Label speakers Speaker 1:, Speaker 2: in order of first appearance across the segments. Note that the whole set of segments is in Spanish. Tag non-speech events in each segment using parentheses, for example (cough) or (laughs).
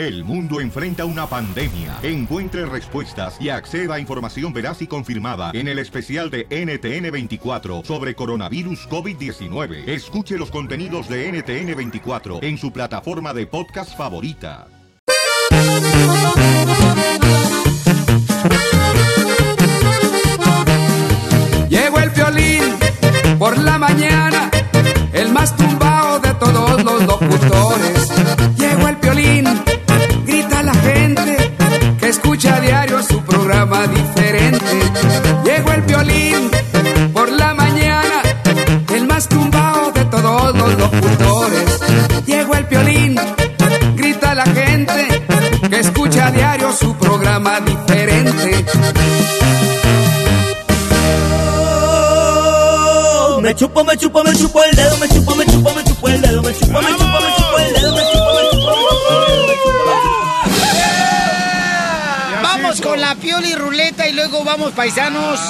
Speaker 1: El mundo enfrenta una pandemia. Encuentre respuestas y acceda a información veraz y confirmada en el especial de NTN24 sobre coronavirus COVID-19. Escuche los contenidos de NTN24 en su plataforma de podcast favorita.
Speaker 2: Llegó el violín por la mañana, el más tumbado programa diferente.
Speaker 3: Me chupo, me chupo, me chupo el dedo, me chupo, me chupo, me chupo el dedo, me chupo, me chupo, me chupo el dedo, me chupo, me chupo, me chupo, me chupo.
Speaker 4: Vamos con la pioli ruleta y luego vamos, paisanos,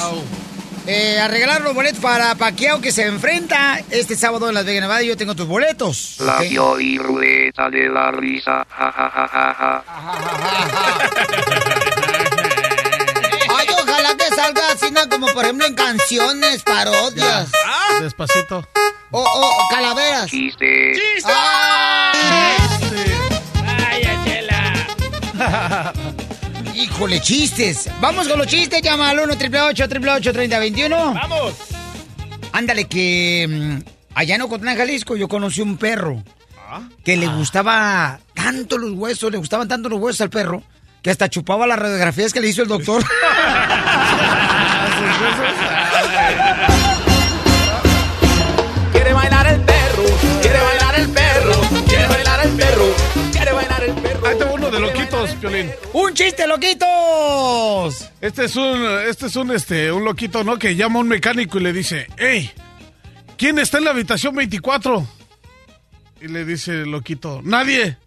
Speaker 4: eh, a regalar los boletos para Paquiao que se enfrenta este sábado en Las Vegas, Nevada. y Yo tengo tus boletos.
Speaker 5: La
Speaker 4: ¿ok?
Speaker 5: pioli ruleta de la risa, ja ja ja
Speaker 4: canciones, (laughs) parodias.
Speaker 6: Despacito.
Speaker 4: O, o calaveras.
Speaker 5: Chiste.
Speaker 4: ¡Ay! (laughs) Híjole, chistes. Vamos con los chistes. Llama al 1 888 3021
Speaker 6: ¡Vamos!
Speaker 4: Ándale, que mm, allá en Ocotlán, Jalisco, yo conocí un perro que le gustaba tanto los huesos, le gustaban tanto los huesos al perro, que hasta chupaba las radiografías que le hizo el doctor. (laughs)
Speaker 2: el perro, quiere bailar el perro.
Speaker 6: Ahí tengo uno de loquitos, Piolín.
Speaker 4: ¡Un chiste, loquitos!
Speaker 6: Este es un, este es un, este, un loquito, ¿no? Que llama a un mecánico y le dice, hey, ¿quién está en la habitación 24? Y le dice el loquito, nadie.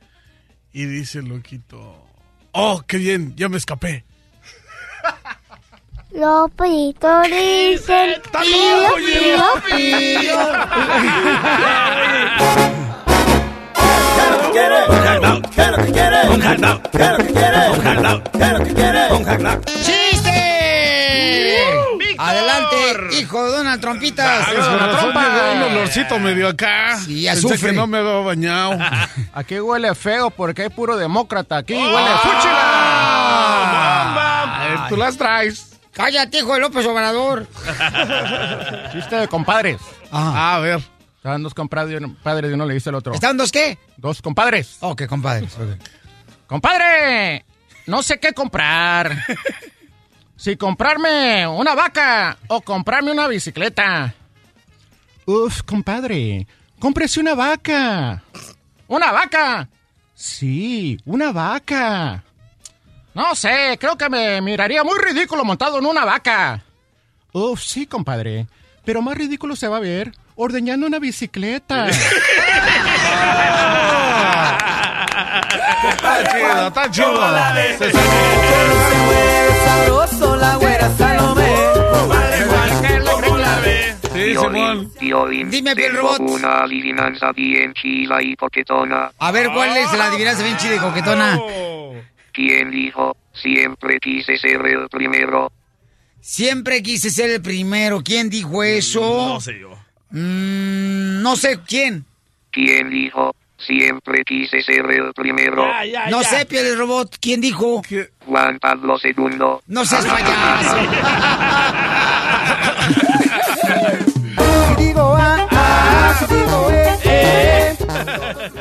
Speaker 6: Y dice el loquito, oh, qué bien, ya me escapé. (laughs)
Speaker 7: quiere? Un jalbao. ¿Qué lo
Speaker 8: que quiere? Un jalbao. ¿Qué lo que
Speaker 4: quiere? Un jalbao.
Speaker 8: ¿Qué lo que
Speaker 4: quiere? Un ¡Chiste! Adelante, hijo de Donald Trompitas.
Speaker 6: Vale, con me da un olorcito medio acá.
Speaker 4: Sí, azufre.
Speaker 6: No me había bañado. (laughs)
Speaker 9: aquí huele feo porque hay puro demócrata. Aquí oh,
Speaker 6: huele...
Speaker 9: ¡Fúchila!
Speaker 6: Eh, tú las traes.
Speaker 4: Cállate, hijo de López Obrador. (laughs)
Speaker 9: Chiste de compadres.
Speaker 4: Ah,
Speaker 6: a ver.
Speaker 9: Estaban dos compadres y uno- le dice al otro.
Speaker 4: ¿Están dos qué?
Speaker 9: Dos compadres.
Speaker 4: Oh, qué compadres.
Speaker 9: Compadre, no sé qué comprar. Si comprarme una vaca o comprarme una bicicleta. Uf, compadre, cómprese una vaca. ¿Una vaca? Sí, una vaca. No sé, creo que me miraría muy ridículo montado en una vaca. Uf, sí, compadre. Pero más ridículo se va a ver ordeñando una bicicleta.
Speaker 6: Está chido, está chido.
Speaker 3: Sabroso la güera Salomé.
Speaker 6: Sí, Simón.
Speaker 4: Dime, Piel Robot.
Speaker 5: una adivinanza bien chila y coquetona.
Speaker 4: A ver, ¿cuál es la adivinanza bien chida y coquetona?
Speaker 5: ¿Quién dijo? Siempre quise ser el primero.
Speaker 4: Siempre quise ser el primero. ¿Quién dijo eso?
Speaker 6: No sé yo.
Speaker 4: Mm, no sé quién.
Speaker 5: ¿Quién dijo? Siempre quise ser el primero.
Speaker 4: No sé, Piel Robot. ¿Quién dijo?
Speaker 6: ¿Qué?
Speaker 5: Juan Pablo II.
Speaker 4: No seas payaso. (laughs)
Speaker 3: Digo ah, ah, digo eh, eh.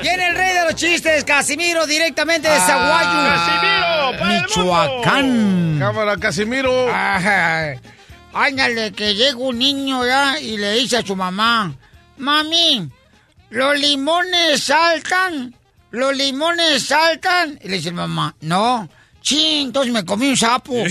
Speaker 4: Viene el rey de los chistes, Casimiro, directamente de Zaguayo.
Speaker 6: ¡Casimiro! para el
Speaker 4: Michoacán.
Speaker 6: Cámara, Casimiro.
Speaker 4: Ajá. Ándale, que llega un niño ya y le dice a su mamá, mami, los limones saltan, los limones saltan. Y le dice la mamá, no, ching, entonces me comí un sapo. (laughs)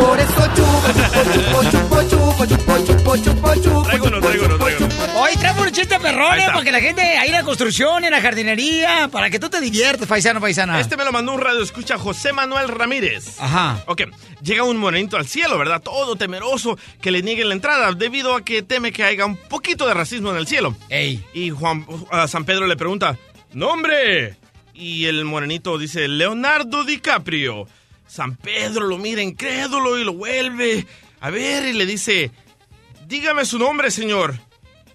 Speaker 3: Por eso chupo, chupo, chupo, chupo, chupo, chupo, chupo,
Speaker 4: Oye, traemos un chiste perrón, eh, para que la gente ahí en la construcción, en la jardinería, para que tú te diviertas, paisano, paisana.
Speaker 8: Este me lo mandó un radio escucha José Manuel Ramírez.
Speaker 4: Ajá.
Speaker 8: Ok, llega un morenito al cielo, ¿verdad? Todo temeroso que le nieguen la entrada debido a que teme que haya un poquito de racismo en el cielo.
Speaker 4: Ey.
Speaker 8: Y Juan, San Pedro le pregunta, ¡Nombre! Y el morenito dice, Leonardo DiCaprio. San Pedro lo mira incrédulo y lo vuelve a ver y le dice, dígame su nombre, señor.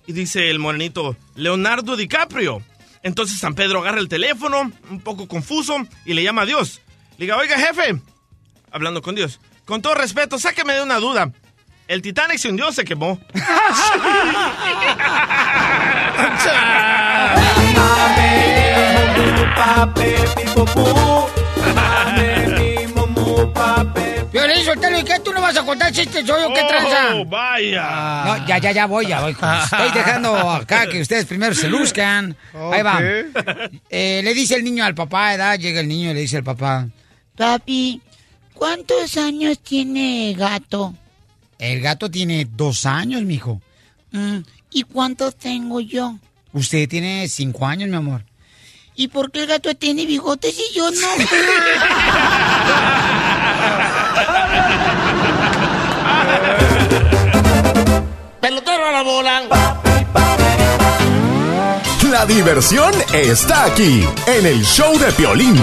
Speaker 8: Y dice el morenito, Leonardo DiCaprio. Entonces San Pedro agarra el teléfono, un poco confuso, y le llama a Dios. Le diga, oiga, jefe, hablando con Dios, con todo respeto, sáqueme de una duda. El Titanic se hundió, se quemó. (laughs) (laughs)
Speaker 4: vas a contar chistes hoy o qué
Speaker 8: Oh,
Speaker 4: tranza?
Speaker 8: vaya.
Speaker 4: No, ya, ya, ya voy, ya voy. Estoy dejando acá que ustedes primero se luzcan. Ahí va. Eh, le dice el niño al papá, edad, llega el niño y le dice al papá, Papi, ¿cuántos años tiene gato? El gato tiene dos años, mijo. "Mm, ¿Y cuántos tengo yo? Usted tiene cinco años, mi amor. ¿Y por qué el gato tiene bigotes y yo no? (laughs)
Speaker 3: Pelotero a la bola.
Speaker 10: La diversión está aquí, en el show de Piolín.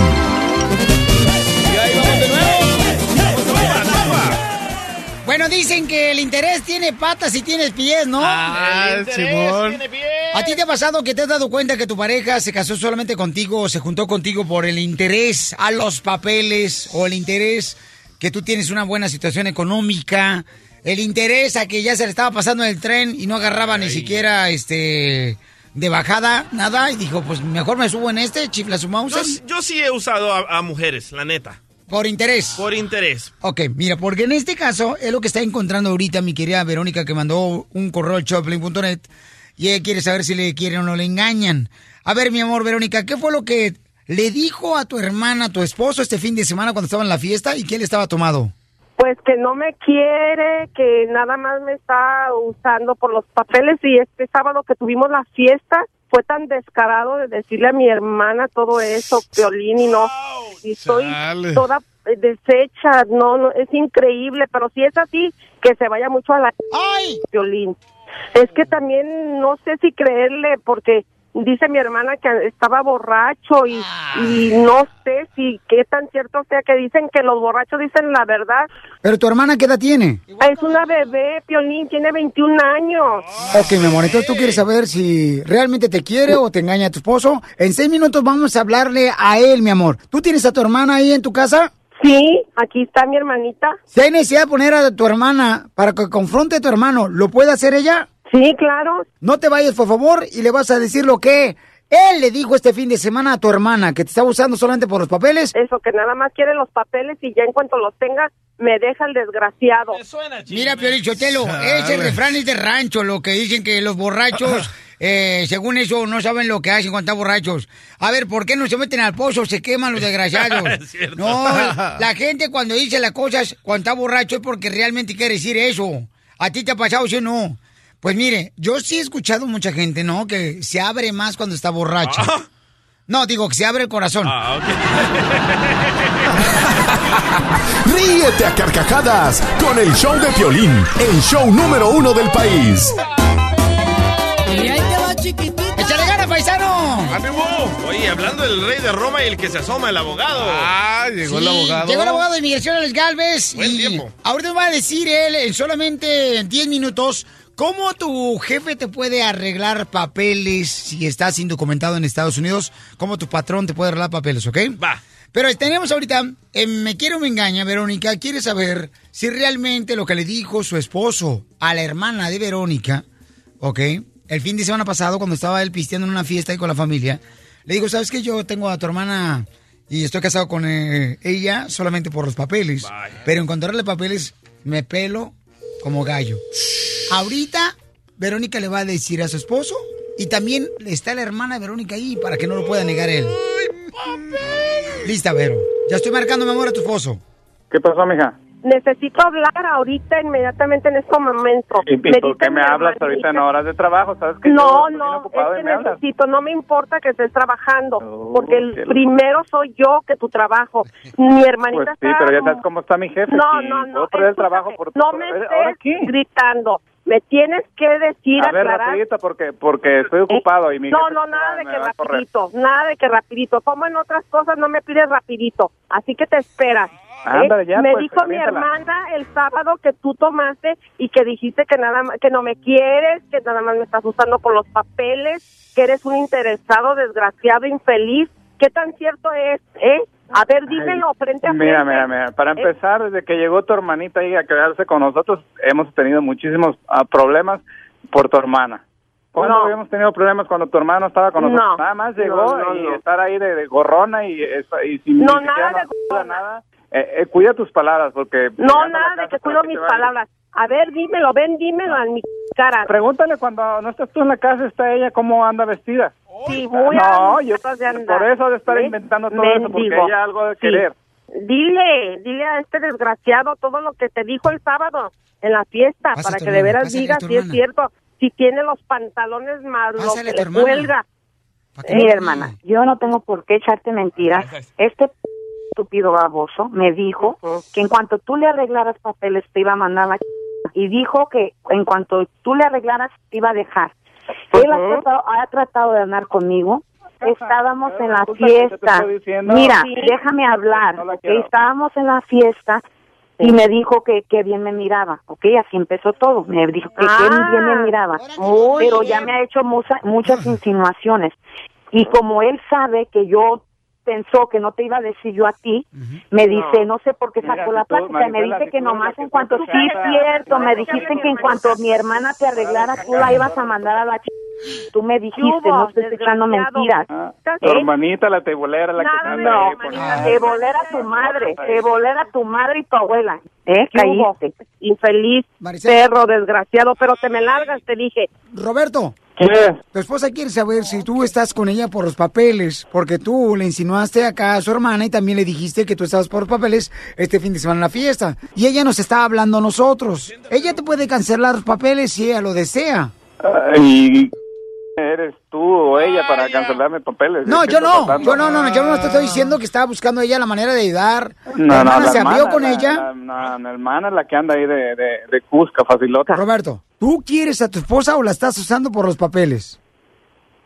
Speaker 4: Bueno, dicen que el interés tiene patas y tienes pies, ¿no?
Speaker 6: Ah, El interés Simón. tiene
Speaker 4: ¿A ti te ha pasado que te has dado cuenta que tu pareja se casó solamente contigo o se juntó contigo por el interés a los papeles o el interés que tú tienes una buena situación económica? El interés a que ya se le estaba pasando el tren y no agarraba ni siquiera este de bajada, nada, y dijo, pues mejor me subo en este, chifla su mouse.
Speaker 8: Yo, yo sí he usado a, a mujeres, la neta.
Speaker 4: Por interés.
Speaker 8: Por interés.
Speaker 4: Ok, mira, porque en este caso es lo que está encontrando ahorita mi querida Verónica que mandó un correo al choplin.net y ella quiere saber si le quieren o no le engañan. A ver, mi amor, Verónica, ¿qué fue lo que le dijo a tu hermana, a tu esposo este fin de semana cuando estaba en la fiesta y que él estaba tomado?
Speaker 11: Pues que no me quiere, que nada más me está usando por los papeles y este sábado que tuvimos la fiesta fue tan descarado de decirle a mi hermana todo eso, Violín y no, y estoy toda eh, deshecha, no, no, es increíble, pero si es así, que se vaya mucho a la Violín. Es que también no sé si creerle porque dice mi hermana que estaba borracho y, y no sé si qué tan cierto sea que dicen que los borrachos dicen la verdad.
Speaker 4: Pero tu hermana, ¿qué edad tiene?
Speaker 11: Es una bebé, Piolín, tiene 21 años.
Speaker 4: Ok, mi amor, entonces tú quieres saber si realmente te quiere o te engaña tu esposo. En seis minutos vamos a hablarle a él, mi amor. ¿Tú tienes a tu hermana ahí en tu casa?
Speaker 11: Sí, aquí está mi hermanita.
Speaker 4: Si hay necesidad de poner a tu hermana para que confronte a tu hermano, ¿lo puede hacer ella?
Speaker 11: Sí, claro.
Speaker 4: No te vayas, por favor, y le vas a decir lo que él le dijo este fin de semana a tu hermana, que te está usando solamente por los papeles.
Speaker 11: Eso, que nada más quiere los papeles y ya en cuanto los tenga, me deja el desgraciado.
Speaker 4: Mira, Piolichotelo, ese refrán es de rancho, lo que dicen que los borrachos, (laughs) eh, según eso, no saben lo que hacen cuando están borrachos. A ver, ¿por qué no se meten al pozo? Se queman los desgraciados. (laughs) No, (laughs) la gente cuando dice las cosas cuando está borracho es porque realmente quiere decir eso. ¿A ti te ha pasado, sí o no? Pues mire, yo sí he escuchado mucha gente, ¿no? Que se abre más cuando está borracho. No, digo que se abre el corazón. (laughs)
Speaker 10: Ríete a carcajadas con el show de Piolín, el show número uno del país.
Speaker 4: Y ahí te va, chiquitita. ¡Échale gana, paisano!
Speaker 8: ¡Ánimo! Oye, hablando del rey de Roma y el que se asoma, el abogado.
Speaker 6: Ah, llegó el abogado.
Speaker 4: Llegó el abogado de inmigración, Alex Galvez.
Speaker 8: Buen
Speaker 4: y
Speaker 8: tiempo.
Speaker 4: Ahorita va a decir él en solamente 10 minutos cómo tu jefe te puede arreglar papeles si estás indocumentado en Estados Unidos, cómo tu patrón te puede arreglar papeles, ¿ok?
Speaker 8: Va.
Speaker 4: Pero tenemos ahorita, eh, me quiero me engaña, Verónica, quiere saber si realmente lo que le dijo su esposo a la hermana de Verónica, ¿ok? El fin de semana pasado, cuando estaba él pisteando en una fiesta ahí con la familia, le digo, ¿sabes qué? Yo tengo a tu hermana y estoy casado con eh, ella solamente por los papeles. Pero en encontrarle papeles, me pelo como gallo. Ahorita, Verónica le va a decir a su esposo y también está la hermana de Verónica ahí para que no lo pueda negar él. Lista, Vero. Ya estoy marcando, mi amor, a tu esposo.
Speaker 12: ¿Qué pasó, mija?
Speaker 11: Necesito hablar ahorita, inmediatamente en este momento.
Speaker 12: ¿Y,
Speaker 11: Me
Speaker 12: por qué me hablas ahorita en horas de trabajo? ¿Sabes que
Speaker 11: No, no, es que
Speaker 12: hablas?
Speaker 11: necesito, no me importa que estés trabajando, porque el primero soy yo que tu trabajo. Mi hermanita
Speaker 12: Pues sí,
Speaker 11: está-
Speaker 12: pero ya sabes cómo está mi jefe.
Speaker 11: No, no, no.
Speaker 12: El trabajo por
Speaker 11: No me
Speaker 12: eh, ¿Ahora
Speaker 11: estés gritando. Me tienes que decir,
Speaker 12: A ver,
Speaker 11: aclarar.
Speaker 12: rapidito, porque, porque estoy ocupado y mi
Speaker 11: No, no, nada de que rapidito, nada de que rapidito. Como en otras cosas no me pides rapidito, así que te esperas. ¿Eh?
Speaker 12: Ándale, ya,
Speaker 11: me
Speaker 12: pues,
Speaker 11: dijo mi hermana el sábado que tú tomaste y que dijiste que nada que no me quieres, que nada más me estás usando por los papeles, que eres un interesado, desgraciado, infeliz. ¿Qué tan cierto es, eh? A ver, dímelo frente a
Speaker 12: Mira,
Speaker 11: frente.
Speaker 12: mira, mira, para
Speaker 11: ¿Eh?
Speaker 12: empezar, desde que llegó tu hermanita ahí a quedarse con nosotros, hemos tenido muchísimos ah, problemas por tu hermana. ¿Cuándo
Speaker 11: No.
Speaker 12: habíamos tenido problemas cuando tu hermano estaba con nosotros?
Speaker 11: No.
Speaker 12: Nada más llegó
Speaker 11: No,
Speaker 12: y estar ahí de, de gorrona y, y sin
Speaker 11: No, nada de
Speaker 12: ayuda nada. Eh, eh, cuida tus palabras, porque...
Speaker 11: No, nada de que
Speaker 12: ¿para
Speaker 11: cuido mis palabras. A ver, dímelo, ven, dímelo a mi cara.
Speaker 12: Pregúntale cuando no estás tú en la casa, está ella, cómo anda vestida.
Speaker 11: Sí, voy a
Speaker 12: no, yo, por eso de estar
Speaker 11: ¿Eh?
Speaker 12: inventando todo eso, porque ella algo de
Speaker 11: Sí.
Speaker 12: querer.
Speaker 11: Dile, dile a este desgraciado todo lo que te dijo el sábado en la fiesta,
Speaker 4: Pásale
Speaker 11: para que de veras
Speaker 4: pásale a
Speaker 11: digas
Speaker 4: tu
Speaker 11: si es cierto, si tiene los pantalones más lo que le cuelga.
Speaker 13: Mira, hermana, yo no tengo por qué echarte mentiras. Este p- estúpido baboso me dijo que en cuanto tú le arreglaras papeles te iba a mandar la y dijo que en cuanto tú le arreglaras te iba a dejar. Él ha tratado, ha tratado de andar conmigo. Estábamos en la fiesta. Mira,
Speaker 12: Sí.
Speaker 13: déjame hablar. Estábamos en la fiesta y me dijo que, que bien me miraba, ¿ok? Así empezó todo. Me dijo que, que
Speaker 11: Ah.
Speaker 13: bien me miraba.
Speaker 11: Muy
Speaker 13: Pero
Speaker 11: bien.
Speaker 13: ya me ha hecho mucha- muchas insinuaciones. Y como él sabe que yo pensó que no te iba a decir yo a ti, me dice, no, sé por qué sacó la plática, y me dice que nomás en cuanto, sí,
Speaker 12: preocupada.
Speaker 13: cierto, me dijiste que en cuanto mi hermana te arreglara, tú la ibas a mandar a la ch... Tú me dijiste, no estoy echando mentiras.
Speaker 12: Ah,
Speaker 13: ¿Eh?
Speaker 12: Tu hermanita, la tebolera, la que
Speaker 11: Nada
Speaker 13: No,
Speaker 12: ahí poniendo-
Speaker 13: te volera tu madre, te volera tu madre y tu abuela. ¿Eh? Caíste.
Speaker 11: Infeliz,
Speaker 4: Maricela.
Speaker 11: perro, desgraciado, pero te me largas, te dije.
Speaker 4: Roberto,
Speaker 12: ¿Qué?
Speaker 4: tu esposa quiere saber si tú estás con ella por los papeles, porque tú le insinuaste acá a su hermana y también le dijiste que tú estabas por los papeles este fin de semana en la fiesta. Y ella nos está hablando a nosotros. Ella te puede cancelar los papeles si ella lo desea.
Speaker 12: Ah, y eres tú o ella para cancelarme papeles.
Speaker 4: No,
Speaker 12: ¿De qué
Speaker 4: yo no, yo no, no, no, yo no te estoy diciendo que estaba buscando ella la manera de ayudar.
Speaker 12: No,
Speaker 4: la
Speaker 12: no,
Speaker 4: hermana
Speaker 12: la
Speaker 4: se abrió
Speaker 12: hermana,
Speaker 4: con
Speaker 12: la-
Speaker 4: ella.
Speaker 12: La, la- la hermana es la que anda ahí de, de, de Cusca, facilota.
Speaker 4: Roberto, ¿tú quieres a tu esposa o la estás usando por los papeles?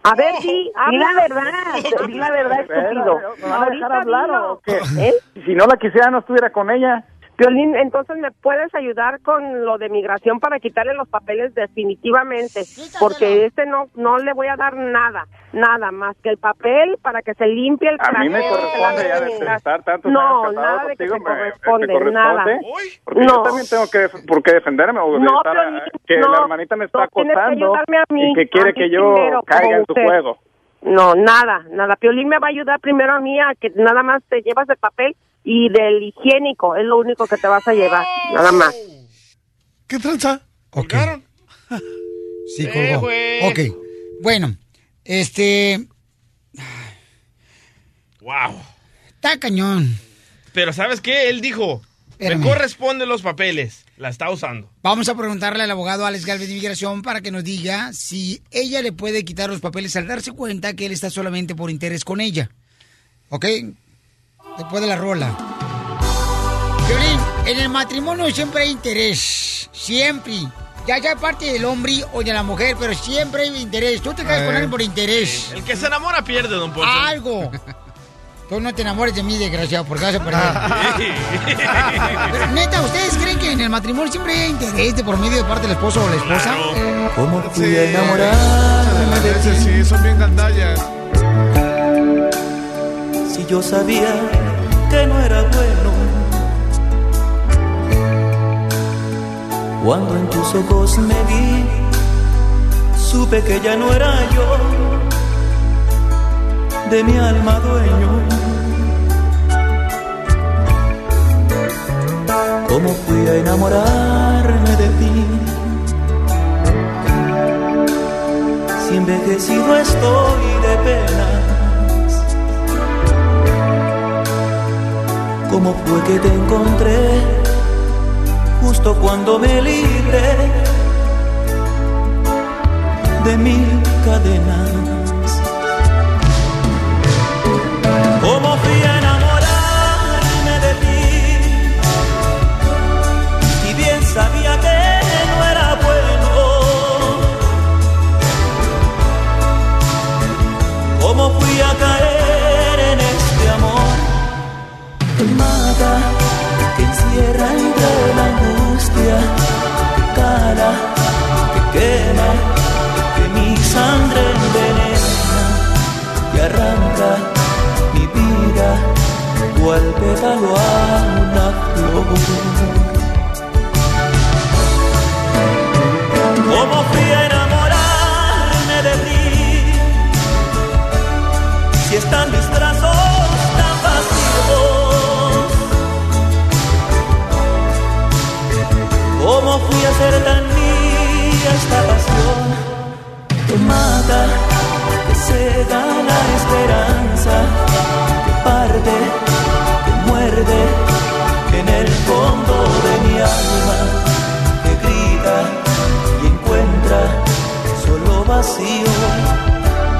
Speaker 11: A ver, sí,
Speaker 13: Di
Speaker 11: habla.
Speaker 13: la verdad, di la verdad, (laughs) estúpido.
Speaker 12: ¿Me van a dejar hablar o qué?
Speaker 11: ¿Eh?
Speaker 12: Si no la quisiera, no estuviera con ella.
Speaker 11: Violín, entonces me puedes ayudar con lo de migración para quitarle los papeles definitivamente, porque este no no le voy a dar nada, nada más que el papel para que se limpie el
Speaker 12: A mí me
Speaker 11: que
Speaker 12: corresponde ya de estar tantos
Speaker 11: No,
Speaker 12: años
Speaker 11: nada de que
Speaker 12: contigo,
Speaker 11: te
Speaker 12: me-
Speaker 11: corresponde,
Speaker 12: te corresponde,
Speaker 11: nada.
Speaker 12: Porque
Speaker 11: No.
Speaker 12: yo también tengo que por qué defenderme o
Speaker 11: No,
Speaker 12: estar,
Speaker 11: Piolín,
Speaker 12: que
Speaker 11: no.
Speaker 12: la hermanita me está
Speaker 11: que
Speaker 12: acosando
Speaker 11: ayudarme a mí,
Speaker 12: y que quiere que yo
Speaker 11: primero,
Speaker 12: caiga en su juego.
Speaker 11: No, nada, nada. Piolín me va a ayudar primero a mí a que nada más te llevas el papel y del higiénico, es lo único que te vas a llevar, nada más.
Speaker 6: ¿Qué tranza?
Speaker 4: Ok. (laughs) Sí,
Speaker 8: Eh,
Speaker 4: colgó. Ok. Bueno, este.
Speaker 8: Wow.
Speaker 4: Está cañón.
Speaker 8: Pero ¿sabes qué? Él dijo,
Speaker 4: Espérame.
Speaker 8: me corresponden los papeles. La está usando.
Speaker 4: Vamos a preguntarle al abogado Alex Galvez de Inmigración para que nos diga si ella le puede quitar los papeles al darse cuenta que él está solamente por interés con ella. ¿Ok? Después de la rola. Violín, en el matrimonio siempre hay interés. Siempre. Ya sea parte del hombre o de la mujer, pero siempre hay interés. Tú te caes con
Speaker 8: Eh.
Speaker 4: alguien por interés.
Speaker 8: El que se enamora pierde, don Poncho.
Speaker 4: Algo. (laughs) Tú no te enamores de mí, desgraciado, porque vas a perder. Pero, neta, ¿ustedes creen que en el matrimonio siempre hay interés de por medio de parte del esposo o la esposa?
Speaker 14: ¿Cómo fui
Speaker 6: Sí,
Speaker 14: a enamorarme
Speaker 6: a
Speaker 14: de
Speaker 6: veces
Speaker 14: ti?
Speaker 6: sí, son bien gandallas.
Speaker 14: Si yo sabía que no era bueno. Cuando en tus ojos me vi, supe que ya no era yo de mi alma dueño. ¿Cómo fui a enamorarme de ti? Si envejecido estoy de penas. ¿Cómo fue que te encontré justo cuando me libré de mil cadenas. Quema, que mi sangre envenena, que arranca mi vida, cual pétalo a una flor. Como fui a enamorarme de ti, si están mis brazos tan vacíos. ¿Cómo fui a ser tan que cega la esperanza, que parte, que muerde en el fondo de mi alma, que grita y encuentra solo vacío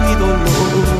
Speaker 14: y dolor?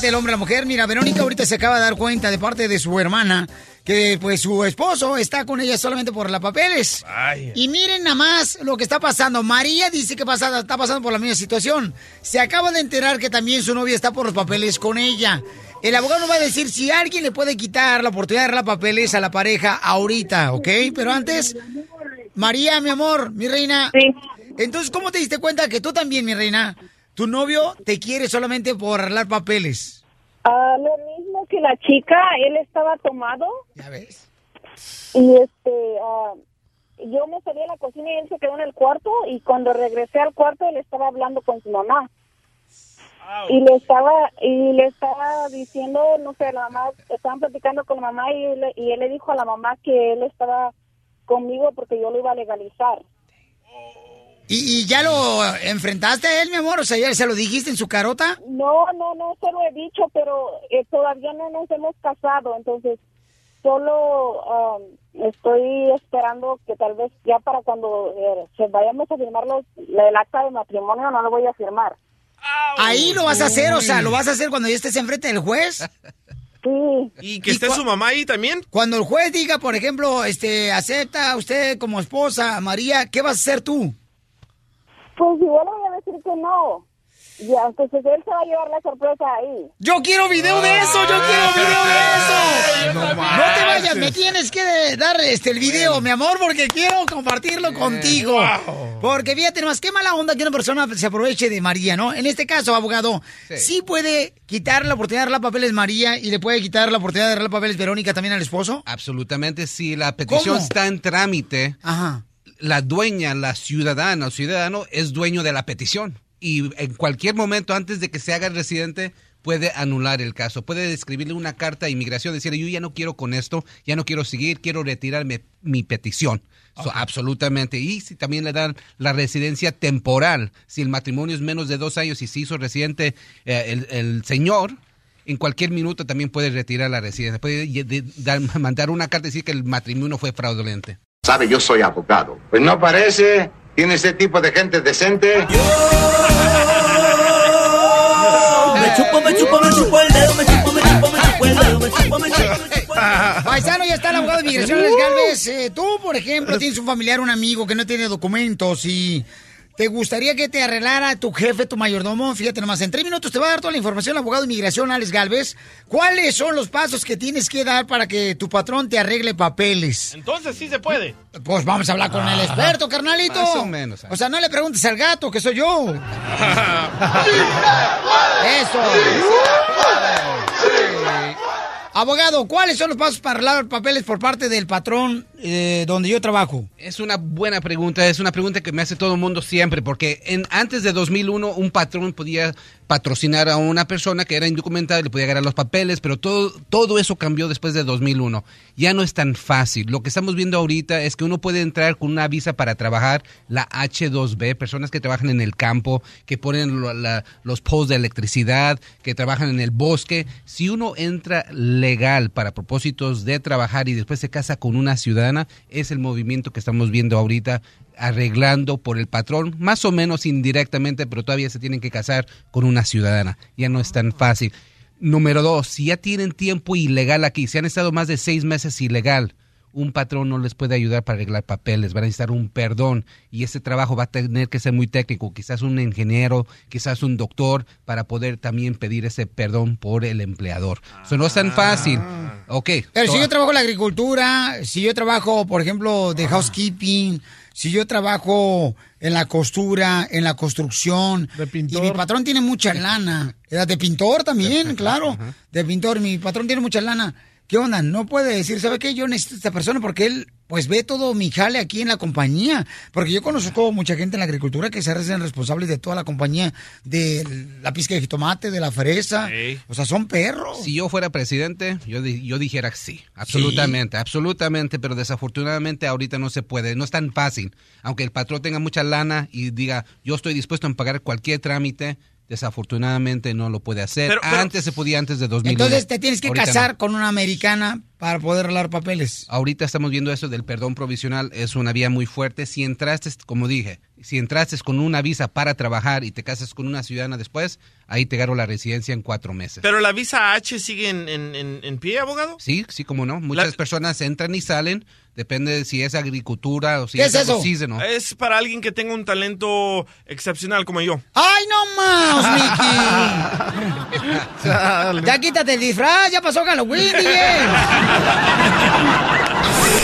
Speaker 14: Parte
Speaker 4: del hombre a la mujer? Mira, Verónica ahorita se acaba de dar cuenta de parte de su hermana que pues su esposo está con ella solamente por la papeles.
Speaker 8: Ay.
Speaker 4: Y miren nada más lo que está pasando. María dice que pasa- está pasando por la misma situación. Se acaba de enterar que también su novia está por los papeles con ella. El abogado va a decir si alguien le puede quitar la oportunidad de arreglar papeles a la pareja ahorita, ¿ok? Pero antes, María, mi amor, mi reina. Entonces, ¿cómo te diste cuenta que tú también, mi reina, tu novio te quiere solamente por arreglar papeles?
Speaker 15: Ah, lo mismo que la chica, él estaba tomado.
Speaker 4: Ya ves.
Speaker 15: Y este, ah, yo me salí a la cocina y él se quedó en el cuarto y cuando regresé al cuarto él estaba hablando con su mamá. Y le estaba y le estaba diciendo, no sé, la mamá, estaban platicando con la mamá y, él- y él le dijo a la mamá que él estaba conmigo porque yo lo iba a legalizar.
Speaker 4: ¿Y, y ya lo enfrentaste a él, mi amor? O sea, ¿ya se lo dijiste en su carota?
Speaker 15: No, no, no se lo he dicho, pero eh, todavía no nos hemos casado, entonces solo um, estoy esperando que tal vez ya para cuando eh, se vayamos a firmar los, el acta de matrimonio no lo voy a firmar.
Speaker 4: Ahí lo vas a hacer, o sea, lo vas a hacer cuando ya estés enfrente del juez. (laughs)
Speaker 15: Sí.
Speaker 8: ¿Y que esté su mamá ahí también?
Speaker 4: Cuando el juez diga, por ejemplo, este, acepta a usted como esposa, María, ¿qué vas a hacer tú?
Speaker 15: Pues igual le voy a decir que no.
Speaker 11: Ya, entonces él se va a llevar la sorpresa ahí.
Speaker 4: Yo quiero video de eso, yo quiero video de eso. No, te vayas, me tienes que dar este el video, mi amor, porque quiero compartirlo contigo. Porque fíjate nomás, qué mala onda que una persona se aproveche de María, ¿no? En este caso, abogado, sí, puede quitar la oportunidad de darle papeles María y le puede quitar la oportunidad de darle papeles Verónica también al esposo.
Speaker 16: Absolutamente, si la petición
Speaker 4: ¿Cómo?
Speaker 16: está en trámite,
Speaker 4: Ajá.
Speaker 16: La dueña, la ciudadana o ciudadano es dueño de la petición. Y en cualquier momento, antes de que se haga residente, puede anular el caso. Puede escribirle una carta a inmigración, decirle, yo ya no quiero con esto, ya no quiero seguir, quiero retirarme mi petición. So, absolutamente. Y si también le dan la residencia temporal, si el matrimonio es menos de dos años y se hizo residente eh, el, el señor, en cualquier minuto también puede retirar la residencia. Puede (laughs) mandar una carta y decir que el matrimonio fue fraudulente.
Speaker 17: Sabe, yo soy abogado. Pues no parece. ¿Tiene ese tipo de gente decente?
Speaker 3: Me chupo, me chupo, me chupo el dedo, me chupo, me chupo, me chupo el dedo, me chupo, me chupo, me chupo el dedo. (laughs)
Speaker 4: Paisano, ya está el abogado de migración, Alex Galvez. Eh, tú, por ejemplo, tienes un familiar, un amigo que no tiene documentos y te gustaría que te arreglara tu jefe, tu mayordomo. Fíjate nomás, en tres minutos te va a dar toda la información el abogado de migración, Alex Galvez. ¿Cuáles son los pasos que tienes que dar para que tu patrón te arregle papeles?
Speaker 8: Entonces sí se puede.
Speaker 4: Pues vamos a hablar con el experto, carnalito.
Speaker 16: Más o menos.
Speaker 4: O sea, no le preguntes al gato, que soy yo. (laughs) Eso. Abogado, ¿cuáles son los pasos para arreglar papeles por parte del patrón eh, donde yo trabajo?
Speaker 16: Es una buena pregunta, es una pregunta que me hace todo el mundo siempre, porque en, antes de 2001 un patrón podía patrocinar a una persona que era indocumentada y le podía ganar los papeles, pero todo, todo eso cambió después de 2001. Ya no es tan fácil. Lo que estamos viendo ahorita es que uno puede entrar con una visa para trabajar, la H2B, personas que trabajan en el campo, que ponen los poles de electricidad, que trabajan en el bosque. Si uno entra legal para propósitos de trabajar y después se casa con una ciudadana, es el movimiento que estamos viendo ahorita arreglando por el patrón, más o menos indirectamente, pero todavía se tienen que casar con una ciudadana. Ya no es tan fácil. Número dos, si ya tienen tiempo ilegal aquí, si han estado más de seis meses ilegal, un patrón no les puede ayudar para arreglar papeles, van a necesitar un perdón y ese trabajo va a tener que ser muy técnico, quizás un ingeniero, quizás un doctor, para poder también pedir ese perdón por el empleador. Eso no es tan fácil. Ok.
Speaker 4: Pero si yo trabajo en la agricultura, si yo trabajo, por ejemplo, de housekeeping, si yo trabajo en la costura, en la construcción, y mi patrón tiene mucha lana, de pintor también, (laughs) claro, de pintor, mi patrón tiene mucha lana. ¿Qué onda? No puede decir, ¿sabe qué? Yo necesito a esta persona porque él, pues, ve todo mi jale aquí en la compañía. Porque yo conozco mucha gente en la agricultura que se hacen responsables de toda la compañía, de la pizca de jitomate, de la fresa. O sea, son perros.
Speaker 16: Si yo fuera presidente, yo, yo dijera que sí, absolutamente, absolutamente, pero desafortunadamente ahorita no se puede, no es tan fácil. Aunque el patrón tenga mucha lana y diga, yo estoy dispuesto a pagar cualquier trámite, desafortunadamente no lo puede hacer.
Speaker 4: Pero- pero-
Speaker 16: Antes se podía, antes de 2001.
Speaker 4: Entonces te tienes que
Speaker 16: Ahorita no.
Speaker 4: casar con una americana para poder arreglar papeles.
Speaker 16: Ahorita estamos viendo eso del perdón provisional, es una vía muy fuerte. Si entraste, como dije, si entraste con una visa para trabajar y te casas con una ciudadana después, ahí te gano la residencia en cuatro meses.
Speaker 8: Pero la visa H sigue en, en- en- en pie, abogado.
Speaker 16: Sí, sí, como no. Muchas personas entran y salen, depende de si es agricultura o si
Speaker 8: ¿Qué
Speaker 16: es,
Speaker 8: es
Speaker 16: algo
Speaker 8: eso?
Speaker 16: seasonal.
Speaker 8: Es para alguien que tenga un talento excepcional como yo.
Speaker 4: ¡Ay, no más, (laughs) Mickey! (laughs) ya quítate el disfraz, ya pasó Halloween, DJ.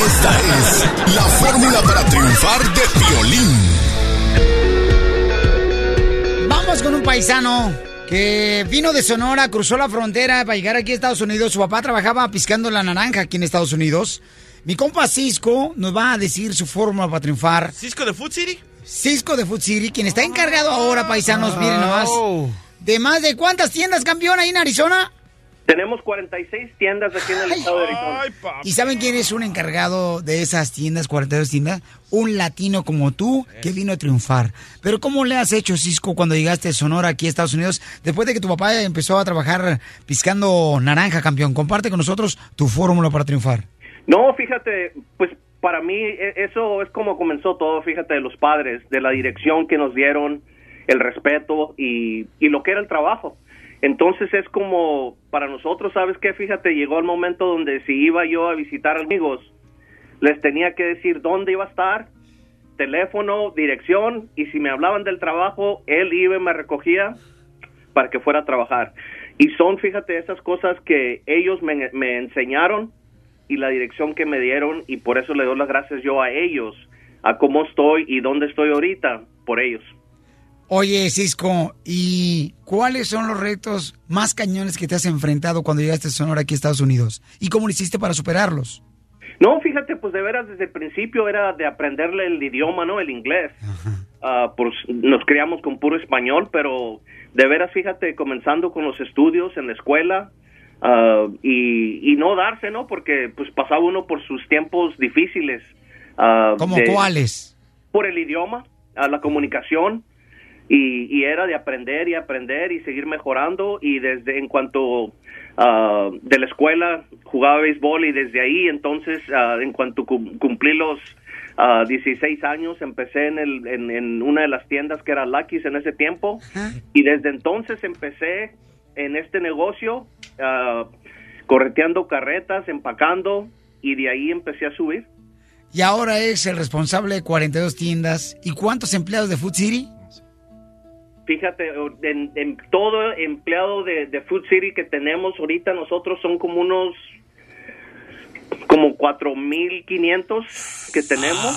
Speaker 10: Esta es la fórmula para triunfar de violín.
Speaker 4: Vamos con un paisano que vino de Sonora, cruzó la frontera para llegar aquí a Estados Unidos. Su papá trabajaba piscando la naranja aquí en Estados Unidos. Mi compa Cisco nos va a decir su fórmula para triunfar.
Speaker 8: ¿Cisco de Food City?
Speaker 4: Cisco de Food City, quien está encargado ahora, paisanos, miren nomás. De más de cuántas tiendas, campeón, ahí en Arizona.
Speaker 18: Tenemos 46 tiendas aquí en el estado de Arizona.
Speaker 4: ¿Y saben quién es un encargado de esas tiendas, 42 tiendas? Un latino como tú que vino a triunfar. Pero ¿cómo le has hecho, Cisco, cuando llegaste a Sonora aquí a Estados Unidos, después de que tu papá empezó a trabajar piscando naranja, campeón? Comparte con nosotros tu fórmula para triunfar.
Speaker 18: No, fíjate, pues para mí e- eso es como comenzó todo, fíjate, de los padres, de la dirección que nos dieron, el respeto y, y lo que era el trabajo. Entonces es como para nosotros, ¿sabes qué? Fíjate, llegó el momento donde si iba yo a visitar amigos, les tenía que decir dónde iba a estar, teléfono, dirección, y si me hablaban del trabajo, él iba y me recogía para que fuera a trabajar. Y son, fíjate, esas cosas que ellos me, me enseñaron y la dirección que me dieron y por eso le doy las gracias yo a ellos, a cómo estoy y dónde estoy ahorita, por ellos.
Speaker 4: Oye, Cisco, ¿y cuáles son los retos más cañones que te has enfrentado cuando llegaste a Sonora aquí a Estados Unidos? ¿Y cómo lo hiciste para superarlos?
Speaker 18: No, fíjate, pues de veras desde el principio era de aprenderle el idioma, ¿no? El inglés. Ah, pues nos criamos con puro español, pero de veras, fíjate, comenzando con los estudios en la escuela ah, y, y no darse, ¿no? Porque pues pasaba uno por sus tiempos difíciles. ah,
Speaker 4: ¿Cómo
Speaker 18: de-
Speaker 4: cuáles?
Speaker 18: Por el idioma, a la comunicación. Y, y era de aprender y aprender y seguir mejorando y desde en cuanto ah, de la escuela jugaba béisbol y desde ahí entonces ah, en cuanto cum- cumplí los ah, 16 años empecé en, el, en, en una de las tiendas que era Lucky's en ese tiempo y desde entonces empecé en este negocio correteando carretas, empacando y de ahí empecé a subir.
Speaker 4: Y ahora es el responsable de 42 tiendas. ¿Y cuántos empleados de Food City?
Speaker 18: Fíjate, en, en todo empleado de, de Food City que tenemos ahorita nosotros son como unos como 4.500 que tenemos.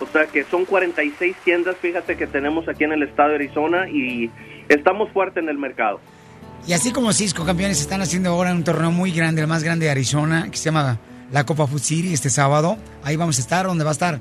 Speaker 18: O sea que son 46 tiendas, fíjate que tenemos aquí en el estado de Arizona y estamos fuertes en el mercado.
Speaker 4: Y así como Cisco campeones están haciendo ahora un torneo muy grande, el más grande de Arizona, que se llama la Copa Food City este sábado. Ahí vamos a estar, donde va a estar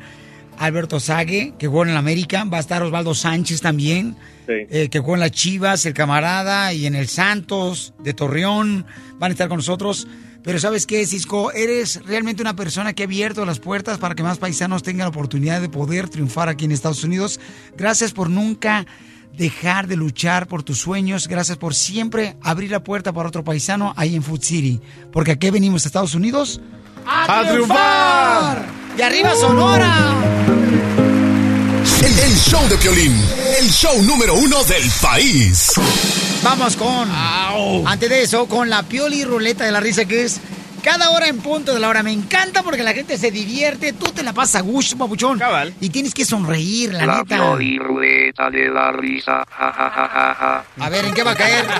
Speaker 4: Alberto Sague, que juega en la América. Va a estar Osvaldo Sánchez también, eh, que juega en las Chivas, el camarada, y en el Santos de Torreón. Van a estar con nosotros. Pero ¿sabes qué, Cisco? Eres realmente una persona que ha abierto las puertas para que más paisanos tengan la oportunidad de poder triunfar aquí en Estados Unidos. Gracias por nunca dejar de luchar por tus sueños. Gracias por siempre abrir la puerta para otro paisano ahí en Food City. Porque aquí venimos a Estados Unidos
Speaker 6: ¡A triunfar!
Speaker 4: ¡Y arriba Sonora!
Speaker 10: El, el show de Piolín, el show número uno del país.
Speaker 4: Vamos con. Antes de eso, con la pioli ruleta de la risa que es cada hora en punto de la hora. Me encanta porque la gente se divierte, tú te la pasas a gusto, papuchón. Y tienes que sonreír, la,
Speaker 5: La
Speaker 4: neta.
Speaker 5: pioli ruleta de la risa. Ja, ja, ja.
Speaker 4: A ver, ¿en qué va a caer? (laughs)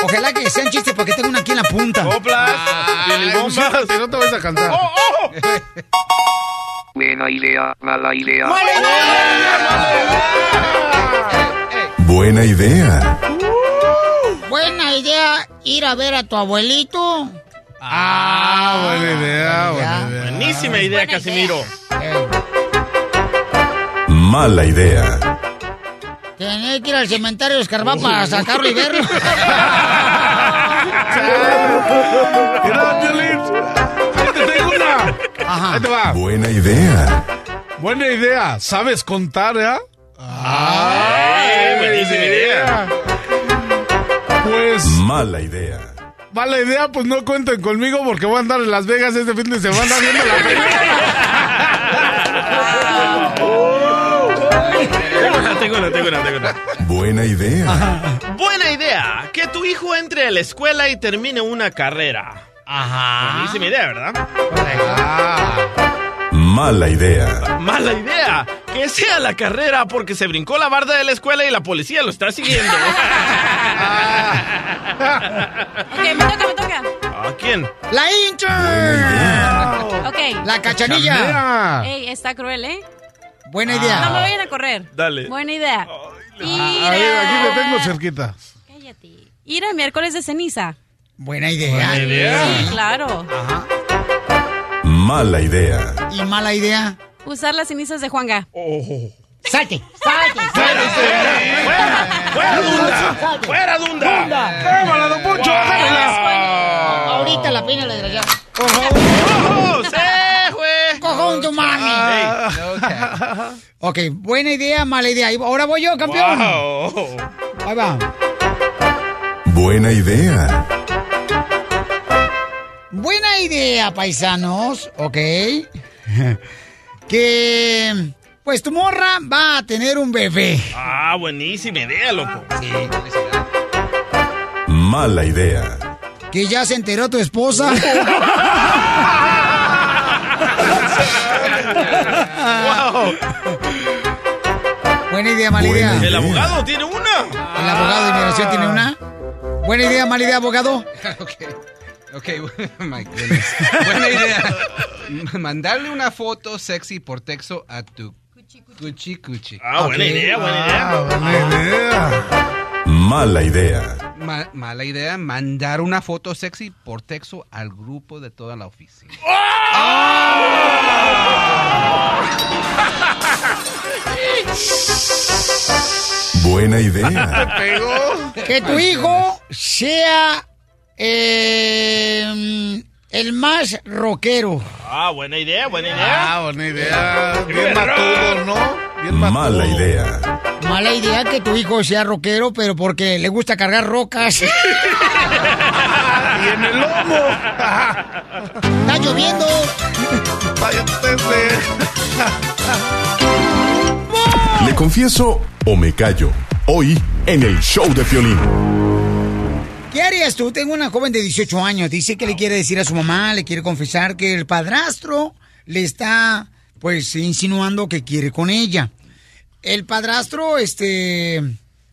Speaker 4: Ojalá que sean chistes porque tengo una aquí en la punta.
Speaker 6: Si no te vas a cantar.
Speaker 5: Buena idea, mala idea.
Speaker 10: Buena idea.
Speaker 4: Buena idea ir a ver a tu abuelito.
Speaker 6: Ah, buena idea, buena idea.
Speaker 8: Buenísima idea, Casimiro.
Speaker 10: Mala idea.
Speaker 4: Tener que ir al cementerio de escarbar para sacarlo y verlo. (laughs) (laughs)
Speaker 6: una. Ahí te va.
Speaker 10: Buena idea.
Speaker 6: Buena idea. ¿Sabes contar, eh?
Speaker 8: Ay, buenísima idea.
Speaker 6: Pues,
Speaker 10: Mala idea.
Speaker 6: mala idea, pues no cuenten conmigo porque voy a andar en Las Vegas este fin de semana viendo la
Speaker 8: Tengo una, tengo una, tengo una, tengo una.
Speaker 10: Buena idea.
Speaker 8: Buena idea. Que tu hijo entre a la escuela y termine una carrera. Ajá. Buenísima idea, ¿verdad?
Speaker 10: Mala idea.
Speaker 8: Mala idea. Que sea la carrera porque se brincó la barda de la escuela y la policía lo está siguiendo. (laughs)
Speaker 19: Ok, me toca, me toca.
Speaker 8: ¿A quién?
Speaker 4: ¡La intern!
Speaker 19: Ok.
Speaker 4: La cachanilla.
Speaker 19: Ey, está cruel, ¿eh?
Speaker 4: Buena
Speaker 19: No
Speaker 4: idea.
Speaker 19: me vayan a correr.
Speaker 6: Dale.
Speaker 19: Buena idea. Ir
Speaker 6: A ver, aquí le
Speaker 19: a-
Speaker 6: tengo cerquita.
Speaker 19: Ir a miércoles de ceniza.
Speaker 4: Buena idea.
Speaker 10: Buena idea.
Speaker 19: Sí, claro.
Speaker 10: Mala idea.
Speaker 4: ¿Y mala idea?
Speaker 19: Usar las cenizas de Juanga.
Speaker 4: ¡Salte! ¡Salte!
Speaker 8: ¡Fuera, Dunda! ¡Fuera, Dunda!
Speaker 6: ¡Cámara, don Poncho!
Speaker 4: Ah, Ahorita la pena la desgraciada.
Speaker 8: ¡Oh, se fue!
Speaker 4: ¡Cojón tu mami! Ok, buena idea, mala idea. Ahora voy yo, campeón.
Speaker 8: Wow.
Speaker 4: Ahí va.
Speaker 10: Buena idea.
Speaker 4: Buena idea, paisanos, ok. que pues tu morra va a tener un bebé.
Speaker 8: Ah, buenísima idea, loco.
Speaker 10: Mala idea.
Speaker 4: Que ya se enteró tu esposa. (laughs)
Speaker 8: Wow.
Speaker 4: Buena idea, mala idea.
Speaker 8: El abogado tiene una.
Speaker 4: El abogado de inmigración tiene una. Buena idea, mala idea, abogado. (laughs)
Speaker 16: Ok, (laughs) my goodness. Buena idea. Mandarle una foto sexy por texto a tu cuchi cuchi.
Speaker 8: Ah, buena idea, buena idea.
Speaker 6: Ah, buena idea.
Speaker 10: Mala idea.
Speaker 16: Ma- mala idea, mandar una foto sexy por texto al grupo de toda la oficina.
Speaker 10: Buena idea. (laughs)
Speaker 4: Que tu hijo sea eh, el más rockero.
Speaker 8: Ah, buena idea, buena idea.
Speaker 6: Ah, buena idea. Bien matudo, ¿no? Bien
Speaker 10: Mala idea.
Speaker 4: Mala idea que tu hijo sea rockero, pero porque le gusta cargar rocas. (laughs)
Speaker 6: Y en el lomo.
Speaker 4: Está lloviendo.
Speaker 10: ¿Le confieso o me callo? Hoy en el show de Piolín.
Speaker 4: ¿Qué harías tú? Tengo una joven de 18 años. Dice que le quiere decir a su mamá, le quiere confesar que el padrastro le está, pues, insinuando que quiere con ella. El padrastro, este,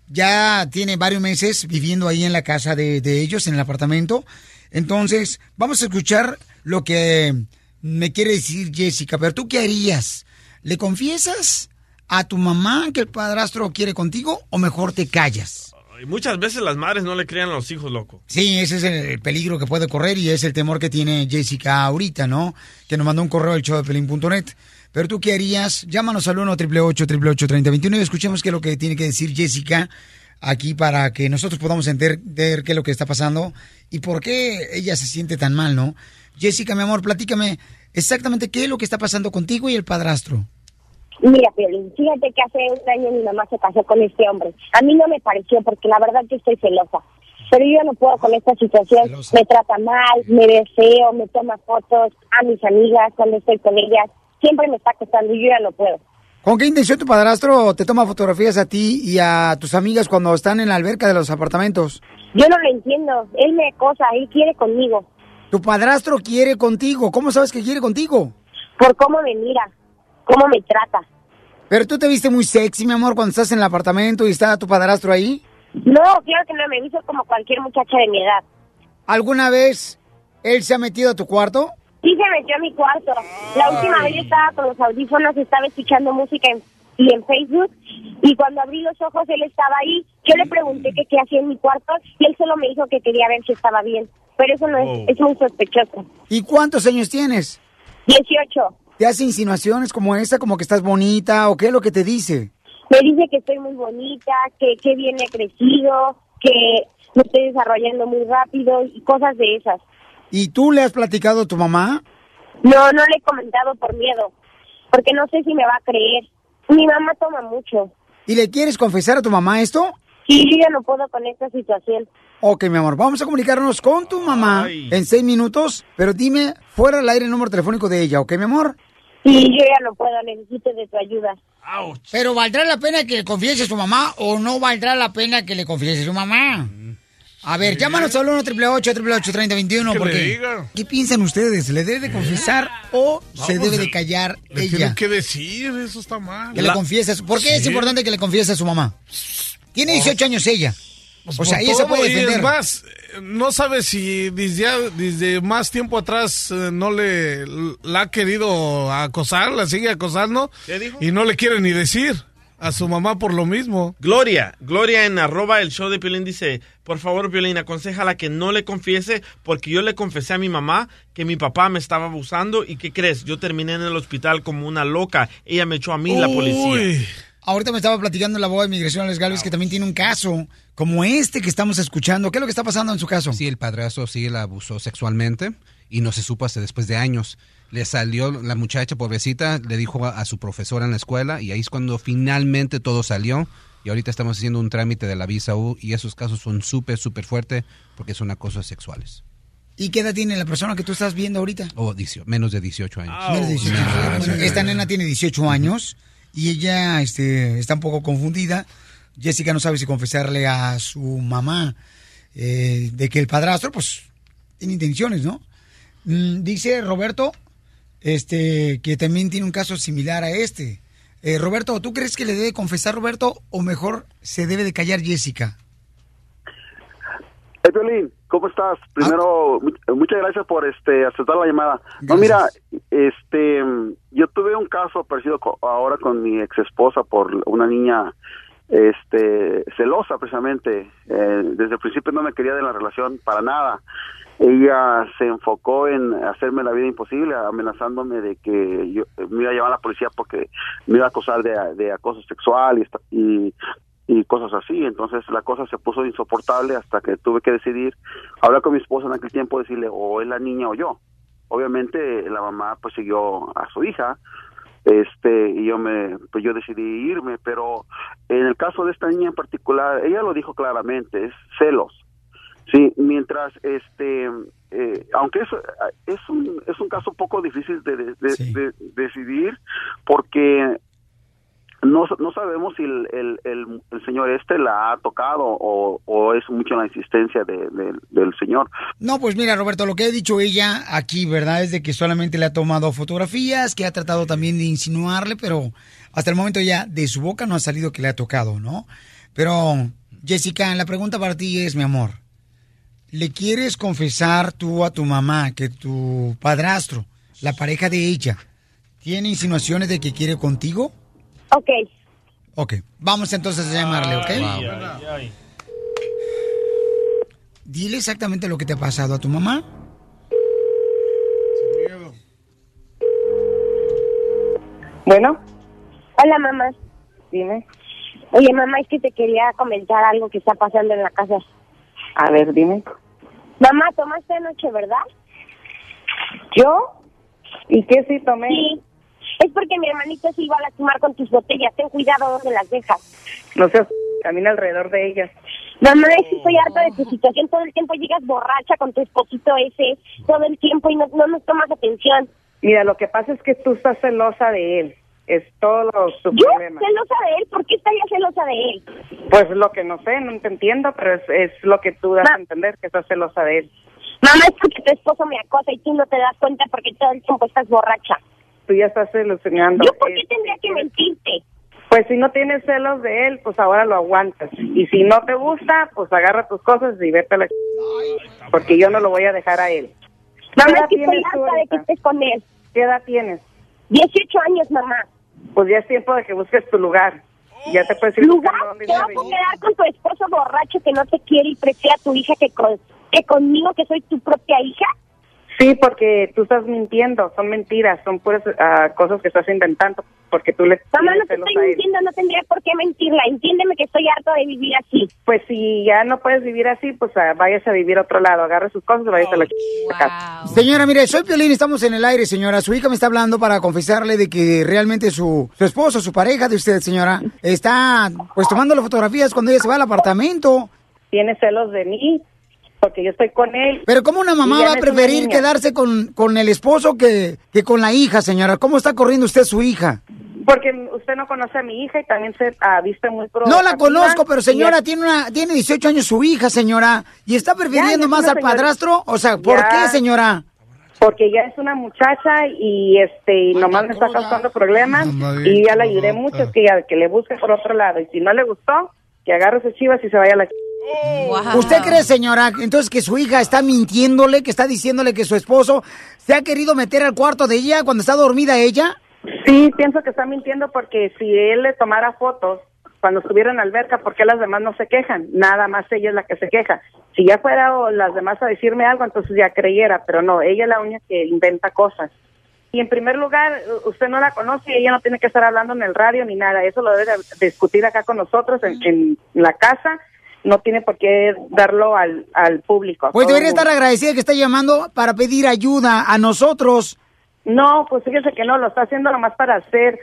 Speaker 4: ya tiene varios meses viviendo ahí en la casa de, ellos, en el apartamento. Entonces, vamos a escuchar lo que me quiere decir Jessica. Pero tú, ¿qué harías? ¿Le confiesas a tu mamá que el padrastro quiere contigo o mejor te callas?
Speaker 8: Muchas veces las madres no le crían a los hijos, loco.
Speaker 4: Sí, ese es el peligro que puede correr y es el temor que tiene Jessica ahorita, ¿no? Que nos mandó un correo al show de. Pero tú, ¿qué harías? Llámanos al 1 888 3021 y escuchemos qué es lo que tiene que decir Jessica aquí para que nosotros podamos entender qué es lo que está pasando y por qué ella se siente tan mal, ¿no? Jessica, mi amor, platícame exactamente qué es lo que está pasando contigo y el padrastro.
Speaker 20: Mira, Piolín, fíjate que hace un año mi mamá se casó con este hombre. A mí no me pareció porque la verdad yo estoy celosa. Pero yo no puedo con esta situación. Me trata mal, me deseo, me toma fotos a mis amigas cuando estoy con ellas. Siempre me está acostando y yo ya no puedo.
Speaker 4: ¿Con qué intención tu padrastro te toma fotografías a ti y a tus amigas cuando están en la alberca de los apartamentos?
Speaker 20: Yo no lo entiendo. Él me acosa, él quiere conmigo.
Speaker 4: Tu padrastro quiere contigo. ¿Cómo sabes que quiere contigo?
Speaker 20: Por cómo me mira, cómo me trata.
Speaker 4: Pero tú te viste muy sexy, mi amor, cuando estás en el apartamento y está tu padrastro ahí.
Speaker 20: No, claro que no, me hizo como cualquier muchacha de mi edad.
Speaker 4: ¿Alguna vez él se ha metido a tu cuarto?
Speaker 20: Sí se metió a mi cuarto. La última vez yo estaba con los audífonos, estaba escuchando música en, y en Facebook, y cuando abrí los ojos él estaba ahí. Yo le pregunté que qué hacía en mi cuarto, y él solo me dijo que quería ver si estaba bien. Pero eso no
Speaker 4: Oh.
Speaker 20: es, es muy sospechoso.
Speaker 4: ¿Y cuántos años tienes?
Speaker 20: 18.
Speaker 4: ¿Te hace insinuaciones como esta, como que estás bonita o qué es lo que te dice?
Speaker 20: Me dice que estoy muy bonita, que, que bien he crecido, que me estoy desarrollando muy rápido y cosas de esas.
Speaker 4: ¿Y tú le has platicado a tu mamá?
Speaker 20: No, no le he comentado por miedo, porque no sé si me va a creer. Mi mamá toma mucho.
Speaker 4: ¿Y le quieres confesar a tu mamá esto?
Speaker 20: Sí, yo ya no puedo con esta situación.
Speaker 4: Ok, mi amor, vamos a comunicarnos con tu mamá en seis minutos, pero dime fuera al aire el número telefónico de ella, ¿ok, mi amor?
Speaker 20: Sí, yo ya no puedo, necesito de tu ayuda.
Speaker 4: Pero ¿valdrá la pena que le confiese a su mamá o no valdrá la pena que le confiese a su mamá? A ver, llámanos al 1 888 3021
Speaker 6: Que le
Speaker 4: porque
Speaker 6: diga.
Speaker 4: ¿qué piensan ustedes? ¿Le debe de confesar o se
Speaker 6: Vamos,
Speaker 4: debe de callar
Speaker 6: Le
Speaker 4: ella?
Speaker 6: tienen que decir, eso está mal.
Speaker 4: Que le confiese. a su- ¿Por qué es importante que le confiese a su mamá? Tiene 18 años ella.
Speaker 6: Pues
Speaker 4: o sea, ella se puede
Speaker 6: y
Speaker 4: defender.
Speaker 6: Es más, eh, no sabe si desde, desde más tiempo atrás eh, no le la ha querido acosar, la sigue acosando.
Speaker 8: ¿Qué dijo?
Speaker 6: Y no le quiere ni decir a su mamá por lo mismo.
Speaker 8: Gloria, Gloria en arroba el show de Piolín dice, por favor Piolín, aconsejala que no le confiese porque yo le confesé a mi mamá que mi papá me estaba abusando y ¿qué crees? Yo terminé en el hospital como una loca. Ella me echó a mí la policía.
Speaker 4: Ahorita me estaba platicando la abogada de migración Alex Galvez que también tiene un caso como este que estamos escuchando. ¿Qué es lo que está pasando en su caso?
Speaker 16: Sí, el padrastro sí la abusó sexualmente y no se supo hasta después de años. Le salió la muchacha, pobrecita, le dijo a, a su profesora en la escuela y ahí es cuando finalmente todo salió. Y ahorita estamos haciendo un trámite de la visa U y esos casos son súper, súper fuertes porque son acosos sexuales.
Speaker 4: ¿Y qué edad tiene la persona que tú estás viendo ahorita?
Speaker 16: O 18 menos de 18 años.
Speaker 4: Menos de 18
Speaker 16: Menos de
Speaker 4: años.
Speaker 16: 18
Speaker 4: Esta nena tiene 18 años y ella este, está un poco confundida. Jessica no sabe si confesarle a su mamá eh, de que el padrastro, pues, tiene intenciones, ¿no? Mm, dice Roberto este, que también tiene un caso similar a este. Eh, Roberto, ¿tú crees que le debe confesar Roberto o mejor se debe de callar Jessica?
Speaker 21: Hey, ¿cómo estás? Primero, mu- muchas gracias por este aceptar la llamada. No, mira, este, yo tuve un caso parecido ahora con mi ex esposa por una niña, este, celosa precisamente. Eh, desde el principio no me quería de la relación para nada. Ella se enfocó en hacerme la vida imposible, amenazándome de que yo me iba a llamar a la policía porque me iba a acusar de, de acoso sexual y, y y cosas así. Entonces la cosa se puso insoportable hasta que tuve que decidir, hablar con mi esposa en aquel tiempo, decirle o es la niña o yo. Obviamente la mamá pues siguió a su hija, este y yo me pues yo decidí irme, pero en el caso de esta niña en particular, ella lo dijo claramente, es celos. Sí, mientras este eh, aunque es, es un es un caso un poco difícil de, de- de- de decidir porque no, no sabemos si el, el, el, señor este la ha tocado o, es mucho la insistencia de- de- del señor.
Speaker 4: No, pues mira, Roberto, lo que ha dicho ella aquí, ¿verdad? Es de que solamente le ha tomado fotografías, que ha tratado también de insinuarle, pero hasta el momento ya de su boca no ha salido que le ha tocado, ¿no? Pero, Jessica, la pregunta para ti es, mi amor, ¿le quieres confesar tú a tu mamá que tu padrastro, la pareja de ella, tiene insinuaciones de que quiere contigo?
Speaker 20: Ok.
Speaker 4: Ok, vamos entonces a llamarle, ¿ok?
Speaker 8: Ay, ay, ay.
Speaker 4: Dile exactamente lo que te ha pasado a tu mamá.
Speaker 20: Bueno. Hola, mamá. Dime. Oye, mamá, es que te quería comentar algo que está pasando en la casa. A ver, dime. Mamá, tomaste anoche, ¿verdad? ¿Yo? ¿Y qué sí tomé? Sí. Es porque mi hermanito se iba a lastimar con tus botellas. Ten cuidado donde las dejas.
Speaker 22: No seas, camina alrededor de ellas.
Speaker 20: Mamá, es que estoy harta de tu situación. Todo el tiempo llegas borracha con tu esposito ese. Todo el tiempo y no, no nos tomas atención.
Speaker 22: Mira, lo que pasa es que tú estás celosa de él. Es todo su
Speaker 20: ¿Yo?
Speaker 22: problema.
Speaker 20: ¿Celosa de él? ¿Por qué estaría celosa de él?
Speaker 22: Pues lo que no sé, no te entiendo, pero es, es lo que tú das a entender, que estás celosa de él.
Speaker 20: Mamá, es porque tu esposo me acosa y tú no te das cuenta porque todo el tiempo estás borracha.
Speaker 22: Tú ya estás ilusionando.
Speaker 20: ¿Yo por qué tendría que mentirte?
Speaker 22: Pues si no tienes celos de él, pues ahora lo aguantas. Y si no te gusta, pues agarra tus cosas y vete a la... Porque yo no lo voy a dejar a él.
Speaker 20: Mamá,
Speaker 22: ¿Qué edad
Speaker 20: que
Speaker 22: tienes tú
Speaker 20: harta de que
Speaker 22: ahorita?
Speaker 20: estés con él.
Speaker 22: ¿Qué edad tienes?
Speaker 20: 18 años, mamá.
Speaker 22: Pues ya es tiempo de que busques tu lugar. Ya te puedes ir
Speaker 20: ¿Lugar?
Speaker 22: dónde
Speaker 20: ¿Te vas a quedar con tu esposo borracho que no te quiere y prefiere a tu hija que, con, que conmigo, que soy tu propia hija?
Speaker 22: Sí, porque tú estás mintiendo, son mentiras, son puras ah, cosas que estás inventando, porque tú le
Speaker 20: Mamá, no te estoy mintiendo, no tendría por qué mentirla. Entiéndeme que estoy harta de vivir así.
Speaker 22: Pues si ya no puedes vivir así, pues ah, váyase a vivir a otro lado, agarre sus cosas y váyase a la ch- casa.
Speaker 4: Señora, mire, soy Piolín, estamos en el aire, señora. Su hija me está hablando para confesarle de que realmente su, su esposo, su pareja de usted, señora, está pues tomando las fotografías cuando ella se va al apartamento.
Speaker 22: Tiene celos de mí, porque yo estoy con él.
Speaker 4: Pero ¿cómo una mamá va a preferir quedarse con, con el esposo que, que con la hija, señora? ¿Cómo está corriendo usted su hija?
Speaker 22: Porque usted no conoce a mi hija y también se ah, viste muy
Speaker 4: No la conozco, pero señora, tiene una tiene 18 años su hija, señora, y está prefiriendo
Speaker 22: Ya,
Speaker 4: más al
Speaker 22: señora-
Speaker 4: padrastro. O sea, ¿por
Speaker 22: Ya.
Speaker 4: qué, señora?
Speaker 22: Porque ya es una muchacha y este y nomás me está causando problemas y ya la ayudé mucho, es que, ya, que le busque por otro lado. Y si no le gustó, que agarre sus chivas y se vaya a la...
Speaker 4: ¿Usted cree, señora, entonces que su hija está mintiéndole, que está diciéndole que su esposo se ha querido meter al cuarto de ella cuando está dormida ella?
Speaker 22: Sí, pienso que está mintiendo porque si él le tomara fotos cuando estuviera en la alberca, ¿por qué las demás no se quejan? Nada más ella es la que se queja. Si ya fuera o las demás a decirme algo, entonces ya creyera, pero no, ella es la única que inventa cosas. Y en primer lugar, usted no la conoce y ella no tiene que estar hablando en el radio ni nada. Eso lo debe de discutir acá con nosotros en, en la casa. No tiene por qué darlo al, al público.
Speaker 4: Pues debería estar agradecida que está llamando para pedir ayuda a nosotros.
Speaker 22: No, pues fíjese que no, lo está haciendo nomás para hacer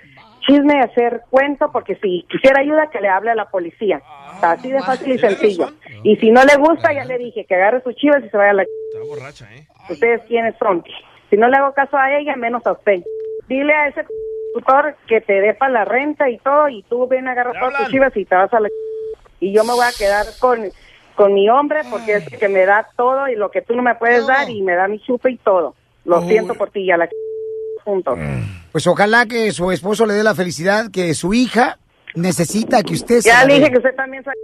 Speaker 22: chisme, hacer cuento, porque si quisiera ayuda, que le hable a la policía. Está así de fácil y sencillo. Y si no le gusta, ya le dije que agarre sus chivas y se vaya a la...
Speaker 8: Está borracha, ¿eh?
Speaker 22: ¿Ustedes quiénes son? Si no le hago caso a ella, menos a usted. Dile a ese tutor que te dé para la renta y todo, y tú ven, agarra todas tus chivas y te vas a la... Y yo me voy a quedar con, con mi hombre, porque es el que me da todo y lo que tú no me puedes dar, y me da mi chupe y todo. Lo siento por ti, ya la... juntos.
Speaker 4: Pues ojalá que su esposo le dé la felicidad que su hija necesita que usted
Speaker 22: Ya
Speaker 4: se
Speaker 22: le dije que usted también sale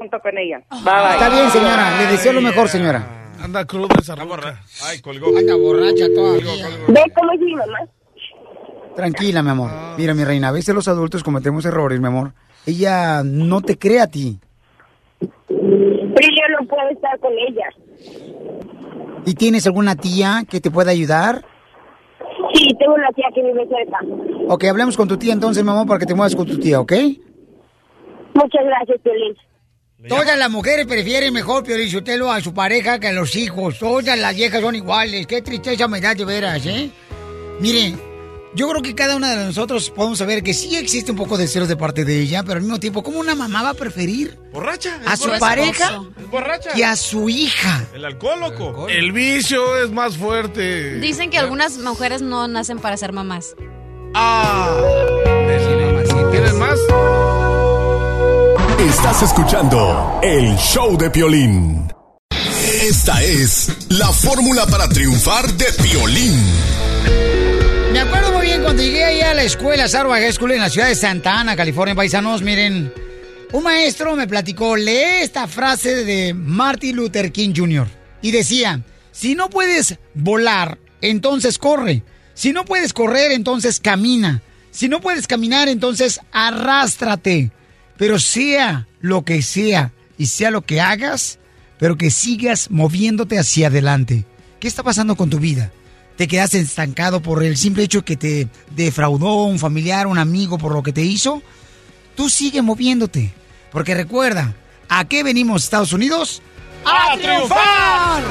Speaker 22: junto con ella. Bye, bye.
Speaker 4: Está bien, señora. Le deseo lo mejor, señora.
Speaker 6: Anda cruda esa.
Speaker 8: Ay, colgó.
Speaker 4: Anda borracha todavía.
Speaker 20: ¿Ve cómo es mi mamá?
Speaker 4: Tranquila, mi amor. Mira, mi reina, a veces los adultos cometemos errores, mi amor. Ella no te cree a ti.
Speaker 20: Pero yo no puedo estar con ella.
Speaker 4: ¿Y tienes alguna tía que te pueda ayudar?
Speaker 20: Sí, tengo una tía que vive cerca.
Speaker 4: Ok, hablemos con tu tía entonces, mi amor, para que te muevas con tu tía, ¿ok?
Speaker 20: Muchas gracias, Piolín.
Speaker 4: Todas las mujeres prefieren mejor Piolichotelo a su pareja que a los hijos. Todas las viejas son iguales. Qué tristeza me da de veras, ¿eh? Miren, yo creo que cada una de nosotros podemos saber que sí existe un poco de celos de parte de ella, pero al mismo tiempo, ¿cómo una mamá va a preferir
Speaker 8: ¿Borracha?
Speaker 4: a su
Speaker 8: borracha.
Speaker 4: pareja
Speaker 8: Es borracha.
Speaker 4: que a su hija?
Speaker 8: El alcohol, loco.
Speaker 6: El vicio es más fuerte.
Speaker 19: Dicen que algunas mujeres no nacen para ser mamás.
Speaker 6: Ah. ¿Tienes más?
Speaker 10: Estás escuchando el show de Piolín. Esta es la fórmula para triunfar de Piolín.
Speaker 4: Me acuerdo cuando llegué ahí a la escuela Sarva High School en la ciudad de Santa Ana, California, paisanos. Miren, un maestro me platicó, lee esta frase de Martin Luther King Jr. Y decía, si no puedes volar, entonces corre. Si no puedes correr, entonces camina. Si no puedes caminar, entonces arrástrate. Pero sea lo que sea y sea lo que hagas, pero que sigas moviéndote hacia adelante. ¿Qué está pasando con tu vida? ¿Te quedaste estancado por el simple hecho que te defraudó un familiar, un amigo por lo que te hizo? Tú sigue moviéndote. Porque recuerda, ¿a qué venimos Estados Unidos? ¡A triunfar!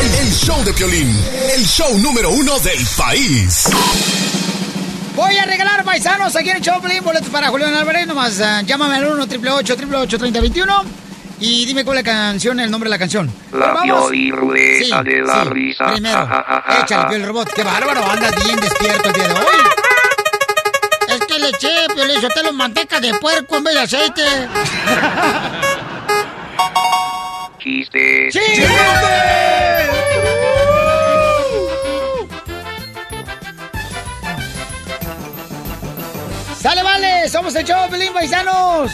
Speaker 10: El, el show de Piolín, el show número uno del país.
Speaker 4: Voy a regalar paisanos aquí en el Choplin, boletos para Julián Álvarez. Nomás ah, llámame al 1 888 3021 y dime cuál es la canción, el nombre de la canción.
Speaker 5: La
Speaker 4: Vamos.
Speaker 5: pioliruleta
Speaker 4: Sí,
Speaker 5: de la
Speaker 4: sí.
Speaker 5: risa.
Speaker 4: Primero, échale. Piel Robot. Qué bárbaro, andas bien despierto el día de hoy. Es que le eché, Piolín, lo manteca de puerco en vez de aceite. (laughs)
Speaker 5: Chistes.
Speaker 4: ¡Sale, vale! Somos el show, Pelín, paisanos.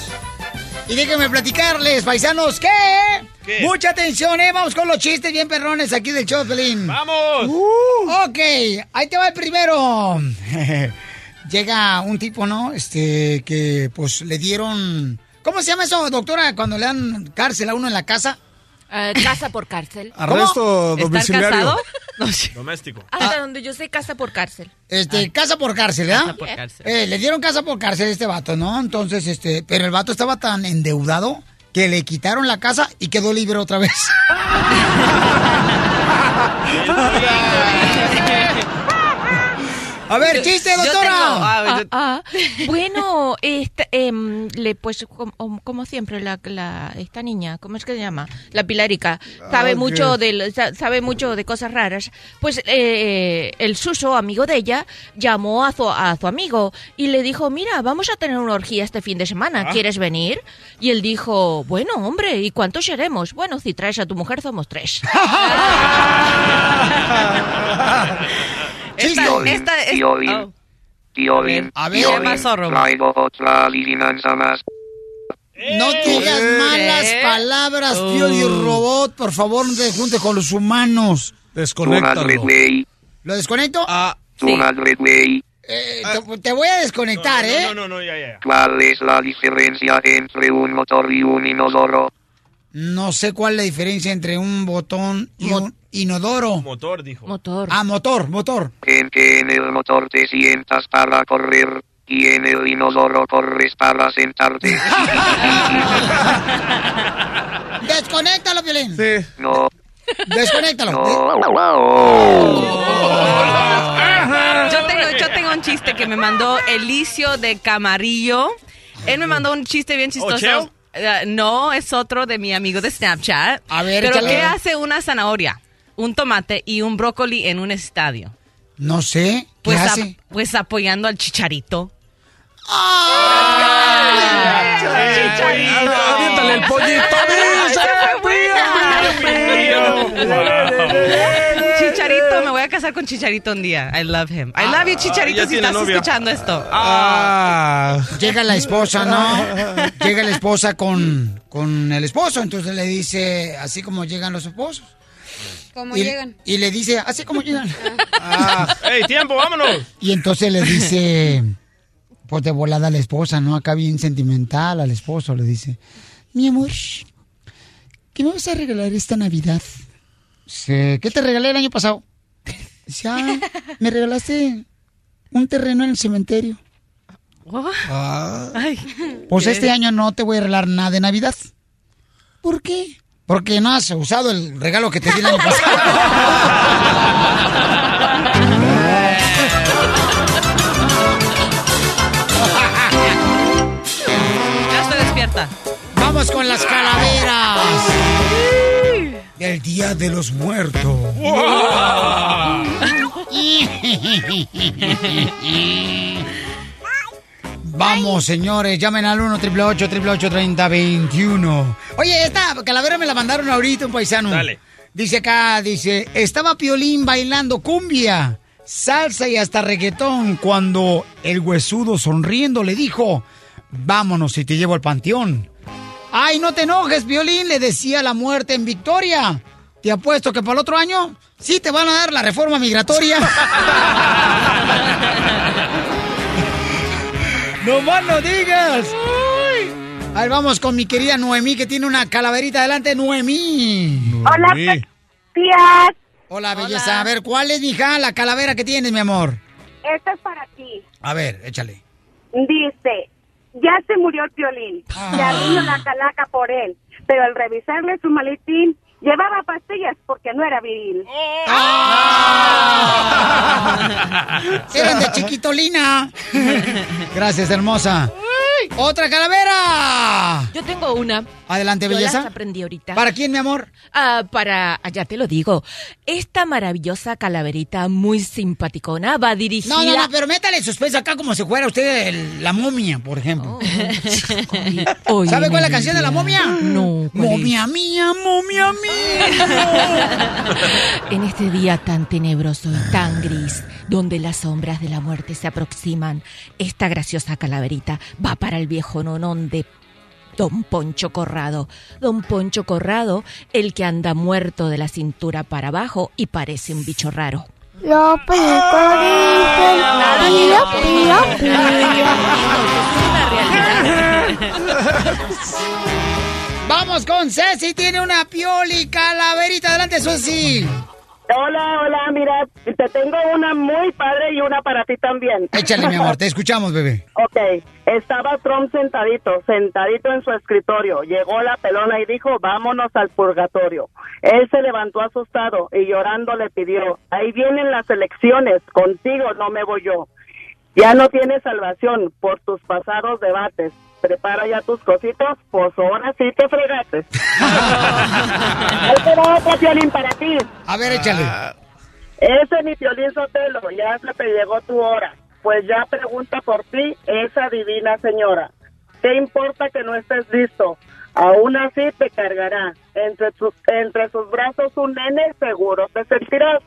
Speaker 4: Y déjenme platicarles, paisanos, ¿qué?
Speaker 8: ¿Qué?
Speaker 4: Mucha atención, ¿eh? Vamos con los chistes bien perrones aquí del show, Pelín.
Speaker 8: ¡Vamos!
Speaker 4: Ok, ahí te va el primero. (laughs) Llega un tipo, ¿no? Este, que pues le dieron... ¿Cómo se llama eso, doctora, cuando le dan cárcel a uno en la casa?
Speaker 23: Eh, casa por cárcel.
Speaker 6: Arresto
Speaker 23: ¿Estar
Speaker 6: domiciliario.
Speaker 23: casado? (laughs) No sé.
Speaker 8: Doméstico.
Speaker 23: Hasta donde yo sé, casa por cárcel.
Speaker 4: Este, casa por cárcel, ¿verdad?
Speaker 23: Casa por cárcel.
Speaker 4: Eh, le dieron casa por cárcel a este vato, ¿no? Entonces, este, pero el vato estaba tan endeudado que le quitaron la casa y quedó libre otra vez. (laughs) A ver, chiste,
Speaker 23: Yo
Speaker 4: doctora.
Speaker 23: tengo- ah, ah, bueno, este, em, le, pues como, como siempre, la, la- esta niña, ¿cómo es que se llama? La Pilarica, sabe
Speaker 24: Ah,
Speaker 23: mucho de sabe mucho de cosas raras. Pues eh, el Suso, amigo de ella, llamó a su, a su amigo y le dijo, mira, vamos a tener una orgía este fin de semana,
Speaker 24: Ah.
Speaker 23: ¿quieres venir? Y él dijo, bueno, hombre, ¿y cuántos seremos? Bueno, si traes a tu mujer, somos tres. (laughs) (laughs) Esta- esta- es-
Speaker 5: Piolín,
Speaker 23: oh.
Speaker 5: Piolín,
Speaker 23: A ver.
Speaker 5: Piolín,
Speaker 23: ¿Qué pasó, Romo?
Speaker 5: traigo otra adivinanza más.
Speaker 4: No digas malas
Speaker 23: ¿Eh?
Speaker 4: palabras,
Speaker 23: Oh.
Speaker 4: Pioli Robot. Por favor, no te junte con los humanos.
Speaker 5: Güey.
Speaker 4: ¿Lo desconecto?
Speaker 5: Madre, güey.
Speaker 4: Eh, te, te voy a desconectar, ¿eh?
Speaker 8: No, no, no, ya, ya.
Speaker 5: ¿Cuál es la diferencia entre un motor y un inodoro?
Speaker 4: No sé cuál es la diferencia entre un botón y un inodoro.
Speaker 8: Motor, dijo.
Speaker 23: Motor.
Speaker 4: Ah, motor, motor.
Speaker 5: En que en el motor te sientas para correr y en el inodoro corres para sentarte. (laughs)
Speaker 4: Desconéctalo, Piolín.
Speaker 6: Sí.
Speaker 5: No.
Speaker 4: Desconéctalo.
Speaker 24: Yo tengo, yo tengo un chiste que me mandó Elicio de Camarillo. Él me mandó un chiste bien chistoso. Eh, no, es otro de mi amigo de Snapchat.
Speaker 4: A ver,
Speaker 24: Pero
Speaker 4: échale.
Speaker 24: ¿qué hace una zanahoria, un tomate y un brócoli en un estadio?
Speaker 4: No sé.
Speaker 24: Pues, pues apoyando al chicharito. ¡Ah! ¡Chicharito!
Speaker 6: ¡Aviéntale el pollito! Chicharito, me
Speaker 24: voy a casar con Chicharito un día. I love him. I love you, Chicharito, si estás escuchando esto.
Speaker 4: Ah. Llega la esposa, ¿no? (laughs) Llega la esposa con, con el esposo, entonces le dice, así como llegan los esposos.
Speaker 25: ¿Cómo
Speaker 4: y,
Speaker 25: llegan?
Speaker 4: Y le dice, así como llegan.
Speaker 8: Ah, ¡Ey, tiempo, vámonos!
Speaker 4: Y entonces le dice, pues de volada a la esposa, ¿no? Acá bien sentimental al esposo, le dice, mi amor, ¿qué me vas a regalar esta Navidad? Dice, ¿qué te regalé el año pasado? Dice, ah, me regalaste un terreno en el cementerio.
Speaker 24: Ay,
Speaker 4: Pues
Speaker 24: ¿qué?
Speaker 4: este año no te voy a regalar nada de Navidad. ¿Por qué? Porque no has usado el regalo que te di el año pasado.
Speaker 24: Ya estoy despierta.
Speaker 4: Vamos con las calaveras. Del Día de los Muertos. (laughs) Vamos, señores, llamen al 1 888 3021 Oye, esta calavera me la mandaron ahorita un paisano.
Speaker 8: Dale.
Speaker 4: Dice acá, dice, estaba Piolín bailando cumbia, salsa y hasta reggaetón cuando el huesudo sonriendo le dijo, vámonos y te llevo al panteón. Ay, no te enojes, Piolín, le decía la muerte en Victoria. Te apuesto que para el otro año sí te van a dar la reforma migratoria. (laughs) ¡No más no digas! A ver, vamos con mi querida Noemí, que tiene una calaverita adelante, Noemí.
Speaker 6: Hola, tías.
Speaker 4: Hola, belleza. A ver, ¿cuál es, mija, la calavera que tienes, mi amor?
Speaker 6: Esto es para ti.
Speaker 4: A ver, échale.
Speaker 6: Dice, ya se murió el violín.
Speaker 4: Ah.
Speaker 6: Se arruinó la calaca por él. Pero al revisarle su maletín, llevaba pastillas porque no era viril.
Speaker 4: Eran de chiquitolina. (laughs) Gracias, hermosa. ¡Otra calavera!
Speaker 23: Yo tengo una.
Speaker 4: Adelante,
Speaker 23: Yo
Speaker 4: belleza.
Speaker 23: las aprendí ahorita.
Speaker 4: ¿Para quién, mi amor?
Speaker 23: Ah, para, ya te lo digo, esta maravillosa calaverita muy simpaticona va dirigida...
Speaker 4: No, no, no, pero métale suspenso acá como si fuera usted el- la momia, por ejemplo. (laughs)
Speaker 23: Oye,
Speaker 4: ¿Sabe cuál es la canción de la momia?
Speaker 23: No.
Speaker 4: Momia mía, momia mía. (laughs)
Speaker 23: En este día tan tenebroso y tan gris, donde las sombras de la muerte se aproximan, esta graciosa calaverita va para el viejo nonón de Don Poncho Corrado. Don Poncho Corrado, el que anda muerto de la cintura para abajo y parece un bicho raro.
Speaker 26: Lo pico dicen, pío, pío, pío. (laughs)
Speaker 4: Vamos con Ceci, tiene una pioli calaverita. Adelante, Ceci.
Speaker 27: Hola, hola, mira, te tengo una muy padre y una para ti también.
Speaker 4: Échale, mi amor, te escuchamos, bebé. (laughs)
Speaker 27: Ok, estaba Trump sentadito, sentadito en su escritorio. Llegó la pelona y dijo, vámonos al purgatorio. Él se levantó asustado y llorando le pidió, ahí vienen las elecciones, contigo no me voy yo. Ya no tienes salvación por tus pasados debates. Prepara ya tus cositas, pues ahora sí te fregaste. (laughs) Ahí te va otro violín para ti.
Speaker 4: A ver, échale.
Speaker 27: Ese mi Piolín Sotelo, ya se te llegó tu hora. Pues ya pregunta por ti esa divina señora. ¿Qué importa que no estés listo? Aún así te cargará. Entre, sus entre sus brazos un nene seguro te sentirás.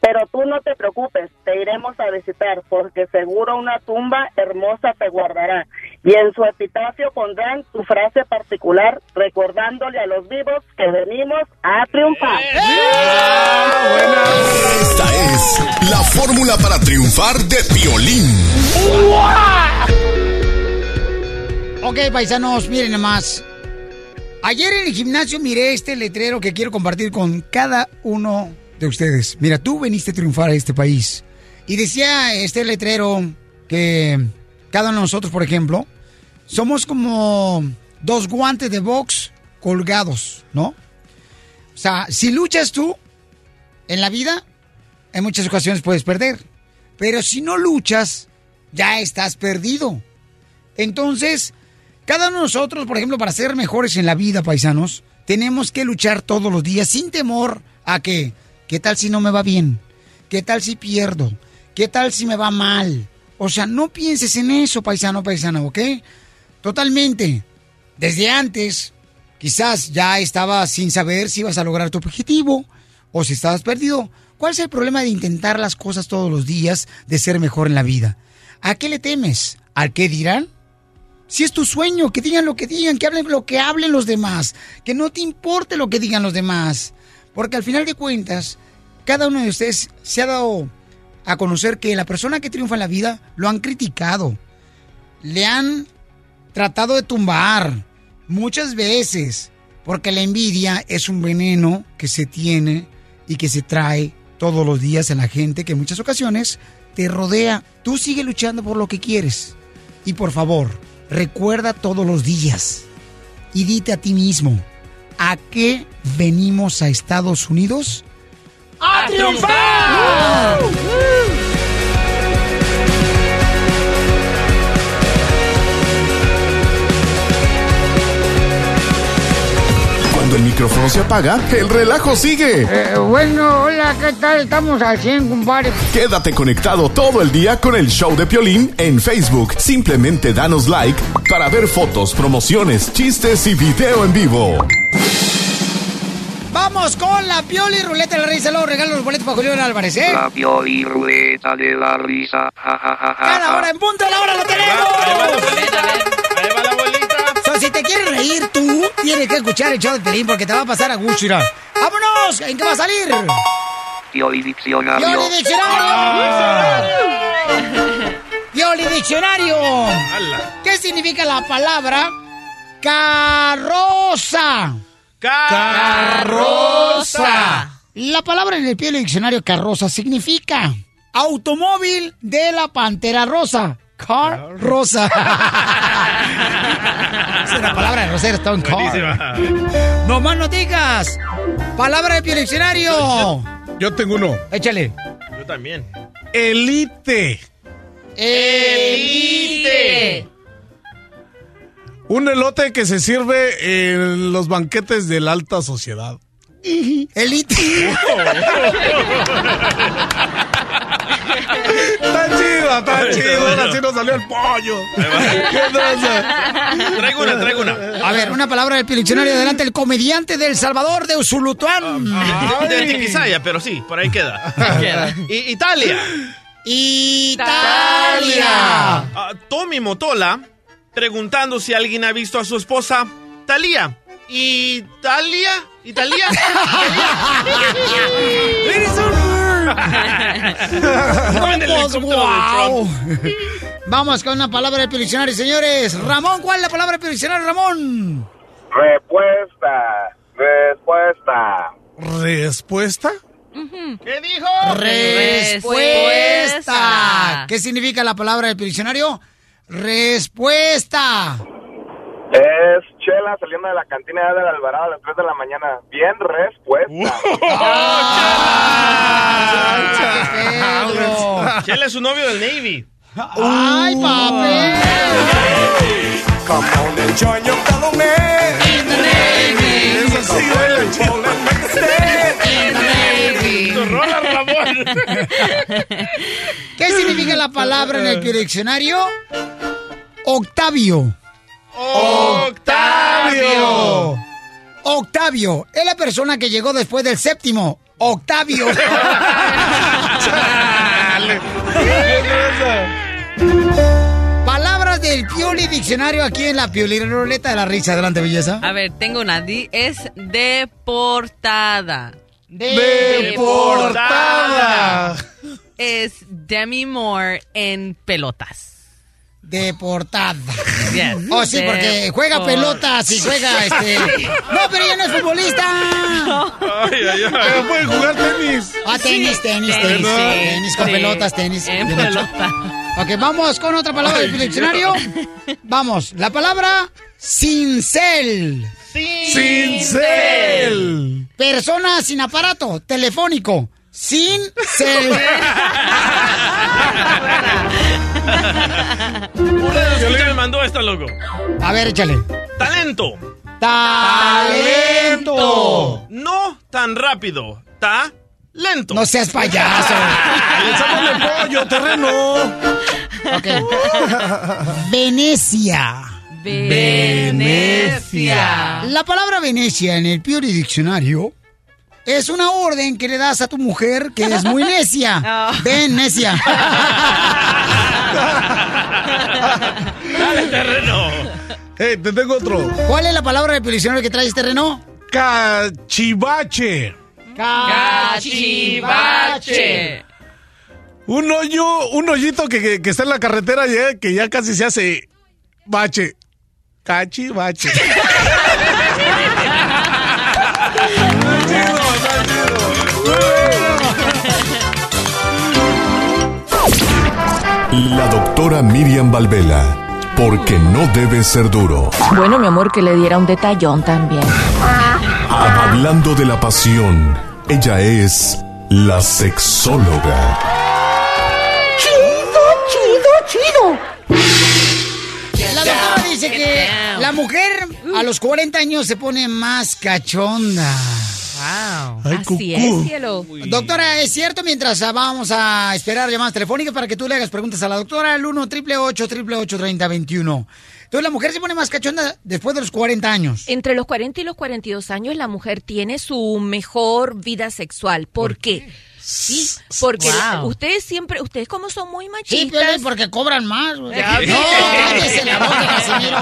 Speaker 27: Pero tú no te preocupes, te iremos a visitar, porque seguro una tumba hermosa te guardará. Y en su epitafio pondrán tu frase particular, recordándole a los vivos que venimos a triunfar.
Speaker 10: Esta es la fórmula para triunfar de violín.
Speaker 4: Ok, paisanos, miren nomás. Ayer en el gimnasio miré este letrero que quiero compartir con cada uno de ustedes. Mira, tú veniste a triunfar a este país. Y decía este letrero que cada uno de nosotros, por ejemplo, somos como dos guantes de box colgados, ¿no? O sea, si luchas tú en la vida, en muchas ocasiones puedes perder. Pero si no luchas, ya estás perdido. Entonces, cada uno de nosotros, por ejemplo, para ser mejores en la vida, paisanos, tenemos que luchar todos los días sin temor a que, ¿qué tal si no me va bien? ¿Qué tal si pierdo? ¿Qué tal si me va mal? O sea, no pienses en eso, paisano, paisana, ¿ok? Totalmente. Desde antes, quizás ya estabas sin saber si ibas a lograr tu objetivo o si estabas perdido. ¿Cuál es el problema de intentar las cosas todos los días, de ser mejor en la vida? ¿A qué le temes? ¿Al qué dirán? Si es tu sueño, que digan lo que digan, que hablen lo que hablen los demás, que no te importe lo que digan los demás. Porque al final de cuentas, cada uno de ustedes se ha dado a conocer que la persona que triunfa en la vida lo han criticado, le han tratado de tumbar muchas veces, porque la envidia es un veneno que se tiene y que se trae todos los días en la gente que en muchas ocasiones te rodea. Tú sigue luchando por lo que quieres. Y por favor, recuerda todos los días y dite a ti mismo, ¿a qué venimos a Estados Unidos? ¡A triunfar!
Speaker 10: Cuando el micrófono se apaga, el relajo sigue.
Speaker 4: Eh, bueno, hola, ¿qué tal? Estamos al 100, compadre.
Speaker 10: Quédate conectado todo el día con el show de Piolín en Facebook. Simplemente danos like para ver fotos, promociones, chistes y video en vivo.
Speaker 4: Vamos con la Pioli Ruleta de la Risa. Luego regalo los boletos para Julián Álvarez, ¿eh?
Speaker 5: La pioli ruleta de la risa. Ja, ja,
Speaker 4: Cada hora en punto de la hora lo tenemos. So, si te quieres reír tú, tienes que escuchar el show de Pelín porque te va a pasar a gusto. ¡Vámonos! ¿En qué va a salir?
Speaker 5: Pioli diccionario.
Speaker 4: ¡Pioli Diccionario! ¡Pioli Diccionario! ¿Qué significa la palabra carroza?
Speaker 8: Carroza.
Speaker 4: La palabra en el Pioli Diccionario carroza significa automóvil de la pantera rosa. Car rosa. (laughs) es una palabra de Rosero Stone Car. No más noticas. Palabra del Pioli Diccionario.
Speaker 6: Yo tengo uno.
Speaker 4: Échale.
Speaker 8: Yo también.
Speaker 6: Elite.
Speaker 4: Elite.
Speaker 6: Un elote que se sirve en los banquetes de la alta sociedad. (laughs)
Speaker 4: Elite.
Speaker 6: Está chido, está chido. Ahora sí nos salió el pollo. (laughs) ¿Qué?
Speaker 8: Traigo una, traigo una.
Speaker 4: A ver, una palabra del Diccionario. Adelante, el comediante del Salvador de Usulután.
Speaker 8: De Antiquizaya, pero sí, por ahí queda. I- Italia.
Speaker 4: Italia.
Speaker 8: Ah, Tommy Motola preguntando si alguien ha visto a su esposa Talía. ¿Italia? ¿Italia?
Speaker 4: ¡Eres un (laughs)
Speaker 8: Como en el
Speaker 4: Vamos,
Speaker 8: de
Speaker 4: guau. Vamos con una palabra del Pioli Diccionario, señores. Ramón, ¿cuál es la palabra del Pioli Diccionario, Ramón?
Speaker 28: Respuesta. Respuesta.
Speaker 6: ¿Respuesta?
Speaker 8: ¿Qué dijo?
Speaker 4: Respuesta. ¿Qué significa la palabra del Diccionario? Respuesta.
Speaker 28: Es Chela saliendo de la cantina del Alvarado a las 3 de la mañana. Bien respuesta. (laughs)
Speaker 8: Chela es su novio del Navy.
Speaker 4: ¡Ay, papi!
Speaker 3: Come on and join your fellow man in the Navy.
Speaker 6: Eso sí, duele, chido.
Speaker 4: ¿Qué significa la palabra en el Pioli Diccionario? Octavio.
Speaker 8: Octavio.
Speaker 4: Octavio es la persona que llegó después del séptimo. Octavio. Palabras del Pioli Diccionario aquí en la Pioli Ruleta de la Risa. Adelante, belleza.
Speaker 24: A ver, tengo una. Di- Es deportada.
Speaker 4: Deportada.
Speaker 24: Es Demi Moore en pelotas.
Speaker 4: Deportada.
Speaker 24: Yes.
Speaker 4: Oh, sí, porque juega
Speaker 24: Depor-
Speaker 4: pelotas y juega este. No, pero ya no es futbolista.
Speaker 8: Ay, ay, ay.
Speaker 6: Pero pueden jugar tenis.
Speaker 4: Ah, tenis, tenis,
Speaker 24: Tenis,
Speaker 4: tenis. Tenis con
Speaker 24: sí.
Speaker 4: pelotas, tenis.
Speaker 24: En pelota.
Speaker 4: Ok, vamos con otra palabra del diccionario. Vamos, la palabra cincel.
Speaker 6: Cincel.
Speaker 4: Persona sin aparato telefónico. Sin cel. (laughs)
Speaker 8: Uno me mandó esta, loco.
Speaker 4: A ver, échale.
Speaker 8: Talento.
Speaker 4: Talento.
Speaker 8: No tan rápido. Ta lento.
Speaker 4: No seas payaso. (laughs)
Speaker 6: Echándole pollo, terreno.
Speaker 4: Ok. Venecia.
Speaker 24: Venecia.
Speaker 4: La palabra Venecia en el Piori Diccionario es una orden que le das a tu mujer que es muy necia. (laughs) Ven, necia. (laughs)
Speaker 8: Dale, terreno.
Speaker 6: Hey, te tengo otro.
Speaker 4: ¿Cuál es la palabra de diccionario que traes, terreno?
Speaker 6: Cachivache.
Speaker 24: Cachivache.
Speaker 6: Un hoyo, un hoyito que, que- que está en la carretera ya, que ya casi se hace bache. Cachivache. (laughs)
Speaker 10: La doctora Miriam Valvela. Porque no debe ser duro.
Speaker 23: Bueno, mi amor, que le diera un detallón también.
Speaker 10: Hablando de la pasión, ella es la sexóloga.
Speaker 4: chido, chido. La doctora dice que la mujer a los 40 años se pone más cachonda.
Speaker 24: Wow.
Speaker 6: Ay,
Speaker 23: Así
Speaker 6: cucú.
Speaker 23: es, cielo.
Speaker 4: Doctora, ¿es cierto? Mientras ah, vamos a esperar llamadas telefónicas para que tú le hagas preguntas a la doctora, el 1 888 3021 Entonces, la mujer se pone más cachonda después de los 40 años.
Speaker 23: Entre los 40 y los 42 años la mujer tiene su mejor vida sexual. ¿Por, qué? Sí, porque
Speaker 24: Wow.
Speaker 23: ustedes siempre, ustedes como son muy
Speaker 4: Sí,
Speaker 23: machistas.
Speaker 4: Piolín, porque cobran más. no, cállese la boca, Casimiro.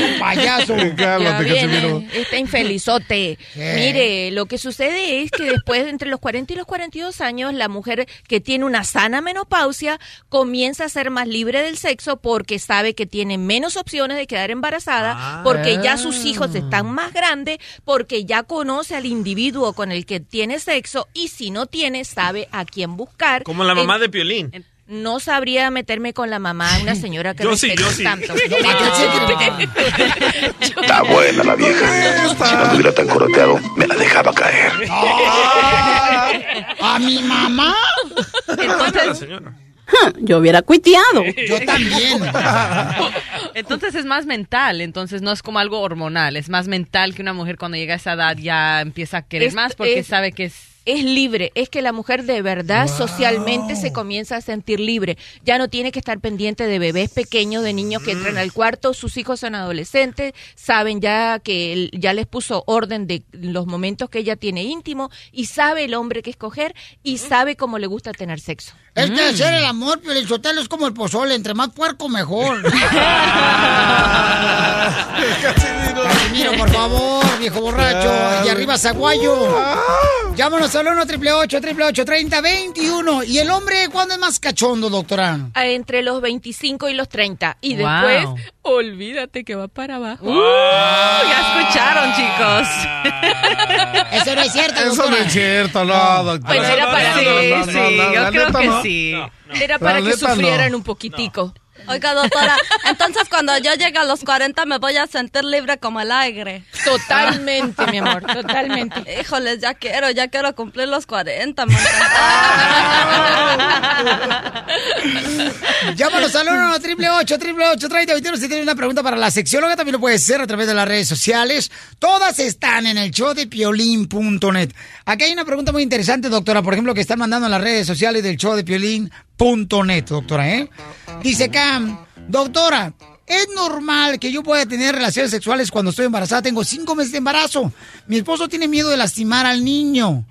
Speaker 4: (laughs) Un payaso.
Speaker 23: Ya
Speaker 6: Cálmate, Casimiro.
Speaker 23: está infelizote. Mire, lo que sucede es que después, entre los 40 y los 42 años, la mujer que tiene una sana menopausia comienza a ser más libre del sexo porque sabe que tiene menos opciones de quedar embarazada, porque ya sus hijos están más grandes, porque ya conoce al individuo con el que tiene sexo y si no tiene, sabe a quién buscar.
Speaker 8: Como la mamá
Speaker 23: En-
Speaker 8: de Piolín.
Speaker 23: No sabría meterme con la mamá de una señora que
Speaker 8: Yo sí, yo sí.
Speaker 23: tanto. (laughs)
Speaker 29: Está buena la vieja. Si no estuviera tan coroteado, me la dejaba caer.
Speaker 4: ¿A mi mamá?
Speaker 8: La señora.
Speaker 30: Yo hubiera cuiteado.
Speaker 4: Yo también.
Speaker 24: Entonces es más mental, entonces no es como algo hormonal, es más mental que una mujer cuando llega a esa edad ya empieza a querer
Speaker 23: Es-
Speaker 24: más porque
Speaker 23: es-
Speaker 24: sabe que es...
Speaker 23: es libre, es que la mujer de verdad socialmente se comienza a sentir libre. Ya no tiene que estar pendiente de bebés pequeños, de niños que entran al cuarto, sus hijos son adolescentes, saben ya que ya les puso orden de los momentos que ella tiene íntimo y sabe el hombre que escoger y sabe cómo le gusta tener sexo.
Speaker 4: Es que hacer el amor, Piolín Sotelo, es como el pozole. Entre más puerco, mejor. (laughs) Casimiro, por favor, viejo borracho. Y arriba, Zaguayo. Llámanos al 1 888 3021 ¿Y el hombre cuándo es más cachondo, doctora?
Speaker 23: Ah, Entre los 25 y los 30. Y
Speaker 24: Wow.
Speaker 23: después, olvídate que va para abajo.
Speaker 24: Uh, ya escucharon, chicos.
Speaker 4: Eso no es cierto,
Speaker 6: Eso no
Speaker 4: doctora.
Speaker 6: es cierto, no, doctora.
Speaker 23: Bueno, era para-
Speaker 6: No, no, no,
Speaker 24: Sí,
Speaker 6: no,
Speaker 24: sí,
Speaker 6: no,
Speaker 24: yo creo
Speaker 6: neta no.
Speaker 24: sí.
Speaker 23: Era para
Speaker 6: La
Speaker 23: que
Speaker 6: neta,
Speaker 23: sufrieran un poquitico.
Speaker 30: Oiga, doctora, entonces cuando yo llegue a los 40 me voy a sentir libre como el aire.
Speaker 23: Totalmente, mi amor, totalmente.
Speaker 30: Híjoles, ya quiero, ya quiero cumplir los 40,
Speaker 4: Llámanos al 1 888 3021 Si tienes una pregunta para la sexióloga, también lo puedes hacer a través de las redes sociales. Todas están en el show de piolín.net. Aquí hay una pregunta muy interesante, doctora, por ejemplo, que están mandando en las redes sociales del show de piolín.net, doctora, ¿eh? Dice Cam, doctora, ¿es normal que yo pueda tener relaciones sexuales cuando estoy embarazada? Tengo cinco meses de embarazo. Mi esposo tiene miedo de lastimar al niño.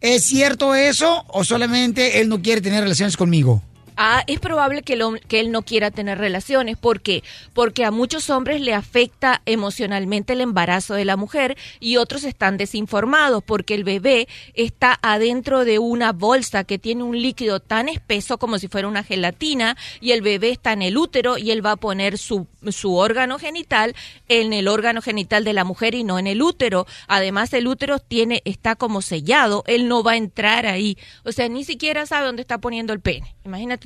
Speaker 4: ¿Es cierto eso o solamente él no quiere tener relaciones conmigo?
Speaker 23: Ah, es probable que, que él no quiera tener relaciones. ¿Por qué? Porque a muchos hombres le afecta emocionalmente el embarazo de la mujer y otros están desinformados porque el bebé está adentro de una bolsa que tiene un líquido tan espeso como si fuera una gelatina y el bebé está en el útero y él va a poner su, su órgano genital en el órgano genital de la mujer y no en el útero. Además, el útero tiene, está como sellado, él no va a entrar ahí. O sea, ni siquiera sabe dónde está poniendo el pene. Imagínate.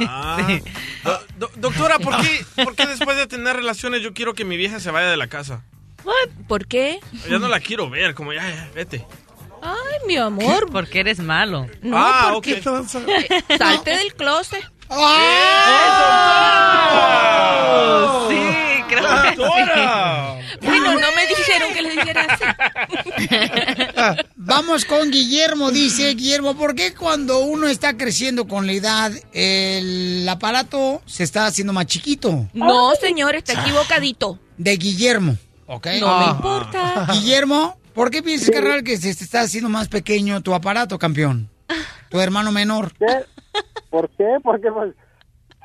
Speaker 8: Ah. Do- do- doctora, ¿por qué, ¿por qué después de tener relaciones yo quiero que mi vieja se vaya de la casa?
Speaker 23: ¿Por qué?
Speaker 8: Ya no la quiero ver, como ya, ya, vete.
Speaker 23: Ay, mi amor.
Speaker 24: Porque eres malo.
Speaker 23: No,
Speaker 8: Ah,
Speaker 23: porque
Speaker 8: ok.
Speaker 23: salte del closet.
Speaker 24: Sí, creo que
Speaker 8: Doctora.
Speaker 23: Bueno, no me dijeron que le dijera así. (laughs)
Speaker 4: Vamos con Guillermo, dice Guillermo, ¿por qué cuando uno está creciendo con la edad el aparato se está haciendo más chiquito?
Speaker 23: No, señor, está equivocadito.
Speaker 4: De Guillermo, ¿ok?
Speaker 23: No me importa.
Speaker 4: Guillermo, ¿Por qué piensas, carnal, que se te está haciendo más pequeño tu aparato, campeón? Tu hermano menor.
Speaker 31: ¿Qué? ¿Por qué? Porque pues,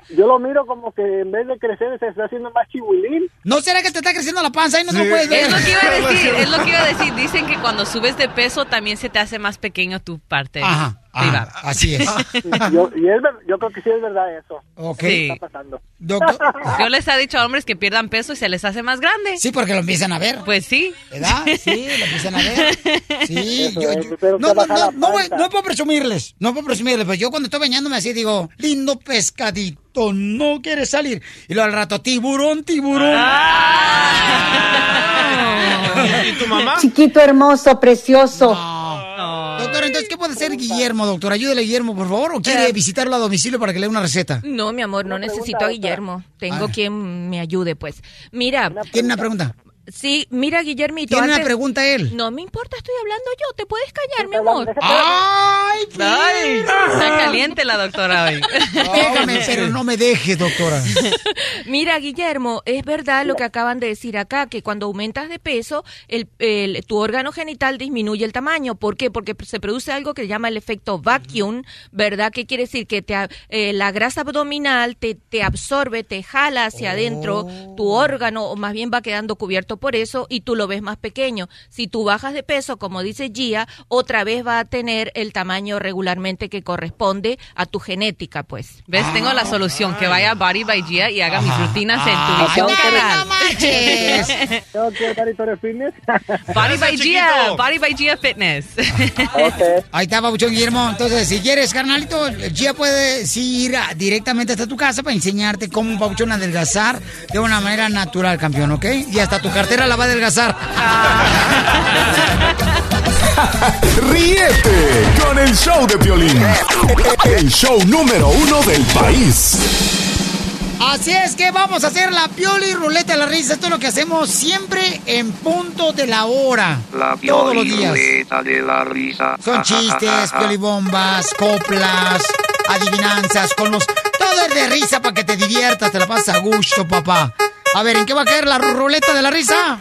Speaker 31: yo lo miro como que en vez de crecer se está haciendo más chihuilín.
Speaker 4: ¿No será que te está creciendo la panza y no te lo puedes ver?
Speaker 24: Es lo que iba a (laughs) decir, es lo que iba a decir. Dicen que cuando subes de peso también se te hace más pequeño tu parte
Speaker 4: Ajá, ajá, así es. (laughs)
Speaker 31: Yo, y es ver- yo creo que sí es verdad eso.
Speaker 4: Ok.
Speaker 24: Sí.
Speaker 31: Está pasando. (laughs)
Speaker 24: Yo les he dicho a hombres que pierdan peso y se les hace más grande.
Speaker 4: Sí, porque lo empiezan a ver.
Speaker 24: Pues sí.
Speaker 4: ¿Verdad? Sí, lo empiezan a ver. (laughs) Sí,
Speaker 31: Eso
Speaker 4: yo,
Speaker 31: es,
Speaker 4: yo-
Speaker 31: pero
Speaker 4: no, no, no, no, voy- no puedo presumirles, no puedo presumirles, pero yo cuando estoy bañándome así digo, lindo pescadito, no quiere salir. Y luego al rato, tiburón, tiburón.
Speaker 8: ¿Y tu mamá?
Speaker 26: Chiquito hermoso, precioso.
Speaker 4: Doctor, entonces, ¿qué puede hacer Guillermo, doctor? Ayúdale a Guillermo, por favor, o quiere
Speaker 23: Eh.
Speaker 4: visitarlo a domicilio para que le dé una receta.
Speaker 23: No, mi amor, no necesito a Guillermo. Tengo
Speaker 4: Ah.
Speaker 23: quien me ayude, pues. Mira.
Speaker 4: ¿Tiene una pregunta?
Speaker 23: Sí, mira, Guillermito.
Speaker 4: ¿Tiene una pregunta él?
Speaker 23: No me importa, estoy hablando yo. ¿Te puedes callar, mi amor?
Speaker 4: ¡Ay,
Speaker 24: Ay, está caliente la doctora hoy. (laughs)
Speaker 4: Pero no me dejes, doctora. (laughs)
Speaker 23: Mira, Guillermo, es verdad lo que acaban de decir acá, que cuando aumentas de peso, el, el- tu órgano genital disminuye el tamaño. ¿Por qué? Porque se produce algo que se llama el efecto vacuum, ¿verdad? ¿Qué quiere decir? Que te, eh, la grasa abdominal te, te absorbe, te jala hacia adentro tu órgano, o más bien va quedando cubierto por eso, y tú lo ves más pequeño. Si tú bajas de peso, como dice Gia, otra vez va a tener el tamaño regularmente que corresponde a tu genética, pues.
Speaker 24: ¿Ves? Tengo la solución. Que vaya a Body by Gia y haga mis rutinas en
Speaker 4: Ah.
Speaker 24: tu visión canal.
Speaker 4: no manches. (laughs)
Speaker 24: Body by (laughs) Gia, Body by Gia Fitness.
Speaker 4: Ahí está, Babuchón Guillermo. Entonces, si quieres, carnalito, Gia puede sí, ir a- directamente hasta tu casa para enseñarte cómo, Babuchón, adelgazar de una manera natural, campeón, ¿ok? Y hasta tu cartera la va a adelgazar. (laughs) (laughs)
Speaker 10: Ríete con el show de Piolín. El show número uno del país.
Speaker 4: Así es que vamos a hacer la pioli ruleta de la risa. Esto es lo que hacemos siempre en punto de la hora.
Speaker 5: La
Speaker 4: Todos los días.
Speaker 5: de la risa.
Speaker 4: Son chistes, (laughs) piolibombas, coplas, adivinanzas, con los... Todo es de risa para que te diviertas, te la pasas a gusto, papá. A ver, ¿en qué va a caer la ru- ruleta de la risa?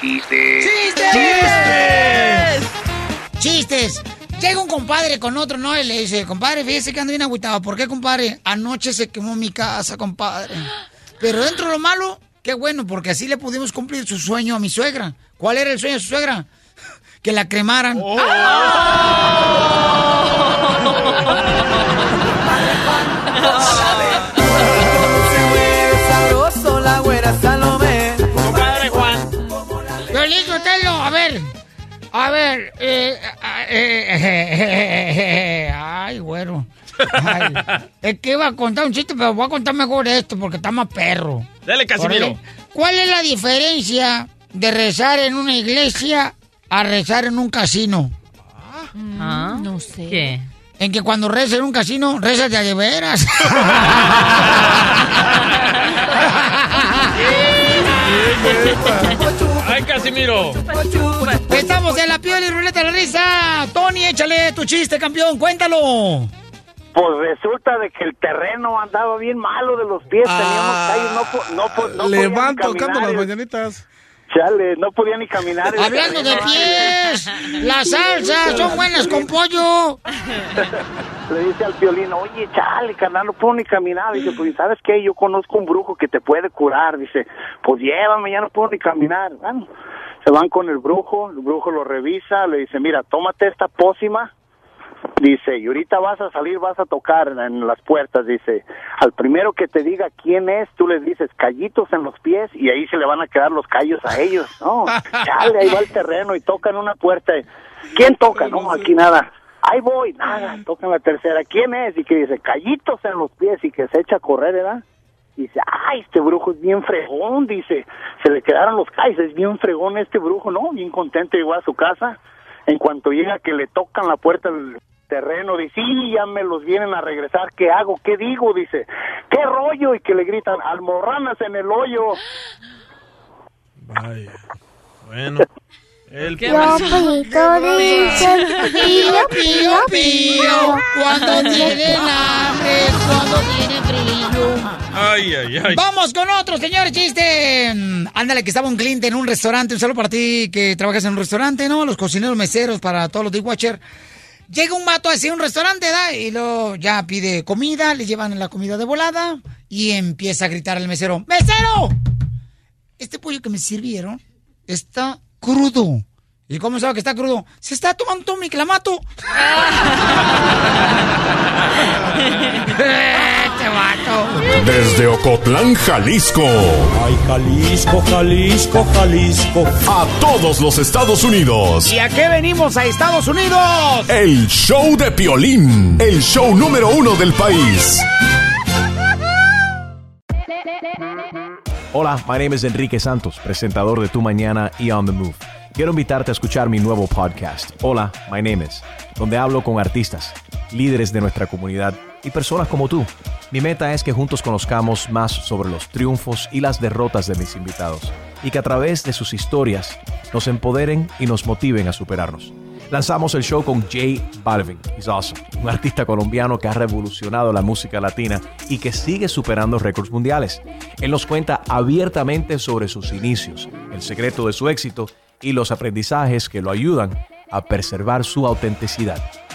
Speaker 5: Chistes.
Speaker 4: ¡Chistes! ¡Chistes! Llega un compadre con otro, ¿no? Y le dice, compadre, fíjese que ando bien agüitado. ¿Por qué, compadre? Anoche se quemó mi casa, compadre. Pero dentro de lo malo, qué bueno, porque así le pudimos cumplir su sueño a mi suegra. ¿Cuál era el sueño de su suegra? (laughs) Que la cremaran.
Speaker 3: sabroso (laughs)
Speaker 4: A ver. Eh, eh, eh, eh, ay, güero. Ay, es que iba a contar un chiste, pero voy a contar mejor esto porque está más perro.
Speaker 8: Dale, Casimiro.
Speaker 4: ¿Cuál es la diferencia de rezar en una iglesia a rezar en un casino?
Speaker 23: no sé.
Speaker 24: ¿Qué?
Speaker 4: En que cuando rezas en un casino, rezas de veras.
Speaker 8: ¡Ay, Casimiro!
Speaker 4: Estamos en la piel y ruleta de la risa. Tony, échale tu chiste, campeón, cuéntalo.
Speaker 31: Pues resulta de que el terreno andaba bien malo de los pies, teníamos calles, no, no, no
Speaker 6: las mañanitas.
Speaker 31: Chale, no podía ni caminar.
Speaker 4: Hablando de pies, las salsas son buenas con pollo.
Speaker 31: Le dice al violín, oye, chale, carnal, no puedo ni caminar. Dice, pues, ¿sabes qué? Yo conozco un brujo que te puede curar. Dice, pues llévame, ya no puedo ni caminar. Bueno, se van con el brujo, el brujo lo revisa, le dice, mira, tómate esta pócima. Dice, y ahorita vas a salir, vas a tocar en las puertas. Dice, al primero que te diga quién es, tú les dices callitos en los pies y ahí se le van a quedar los callos a ellos. No, (laughs) chale, ahí va el terreno y tocan una puerta. ¿Quién toca? No, aquí nada. Ahí voy, nada, tocan la tercera. ¿Quién es? Y que dice, callitos en los pies y que se echa a correr, ¿verdad? Dice, ay, este brujo es bien fregón, dice, se le quedaron los callos, es bien fregón este brujo, ¿no? Bien contento, llegó a su casa. En cuanto llega que le tocan la puerta terreno, dice, sí, ya me los vienen a regresar, ¿qué hago? ¿Qué digo? Dice, ¿qué rollo? Y que le gritan, almorranas en el hoyo.
Speaker 8: Vaya. Bueno. (laughs) El
Speaker 26: dicen (laughs) pío, pío, pío.
Speaker 4: Cuando tienen hambre, cuando tienen frío. camarillo.
Speaker 8: Ay, ay, ay.
Speaker 4: Vamos con otro, señor chiste. Ándale, que estaba un cliente en un restaurante. Un saludo para ti que trabajas en un restaurante, ¿no? Los cocineros meseros para todos los Watcher. Llega un mato así a un restaurante, ¿da? Y luego ya pide comida, le llevan la comida de volada y empieza a gritar al mesero: ¡Mesero! Este pollo que me sirvieron está crudo. ¿Y cómo sabe que está crudo? Se está tomando mi clamato. (laughs) (laughs) (laughs) este vato.
Speaker 10: Desde Ocotlán, Jalisco.
Speaker 3: Ay, Jalisco, Jalisco, Jalisco.
Speaker 10: A todos los Estados Unidos.
Speaker 4: ¿Y a qué venimos a Estados Unidos?
Speaker 10: El show de Piolín. El show número uno del país.
Speaker 32: Hola, my name is Enrique Santos, presentador de Tu Mañana y On the Move. Quiero invitarte a escuchar mi nuevo podcast, Hola, my name is, donde hablo con artistas, líderes de nuestra comunidad y personas como tú. Mi meta es que juntos conozcamos más sobre los triunfos y las derrotas de mis invitados y que a través de sus historias nos empoderen y nos motiven a superarnos. Lanzamos el show con Jay Balvin, he's un artista colombiano que ha revolucionado la música latina y que sigue superando récords mundiales. Él nos cuenta abiertamente sobre sus inicios, el secreto de su éxito y los aprendizajes que lo ayudan a preservar su autenticidad.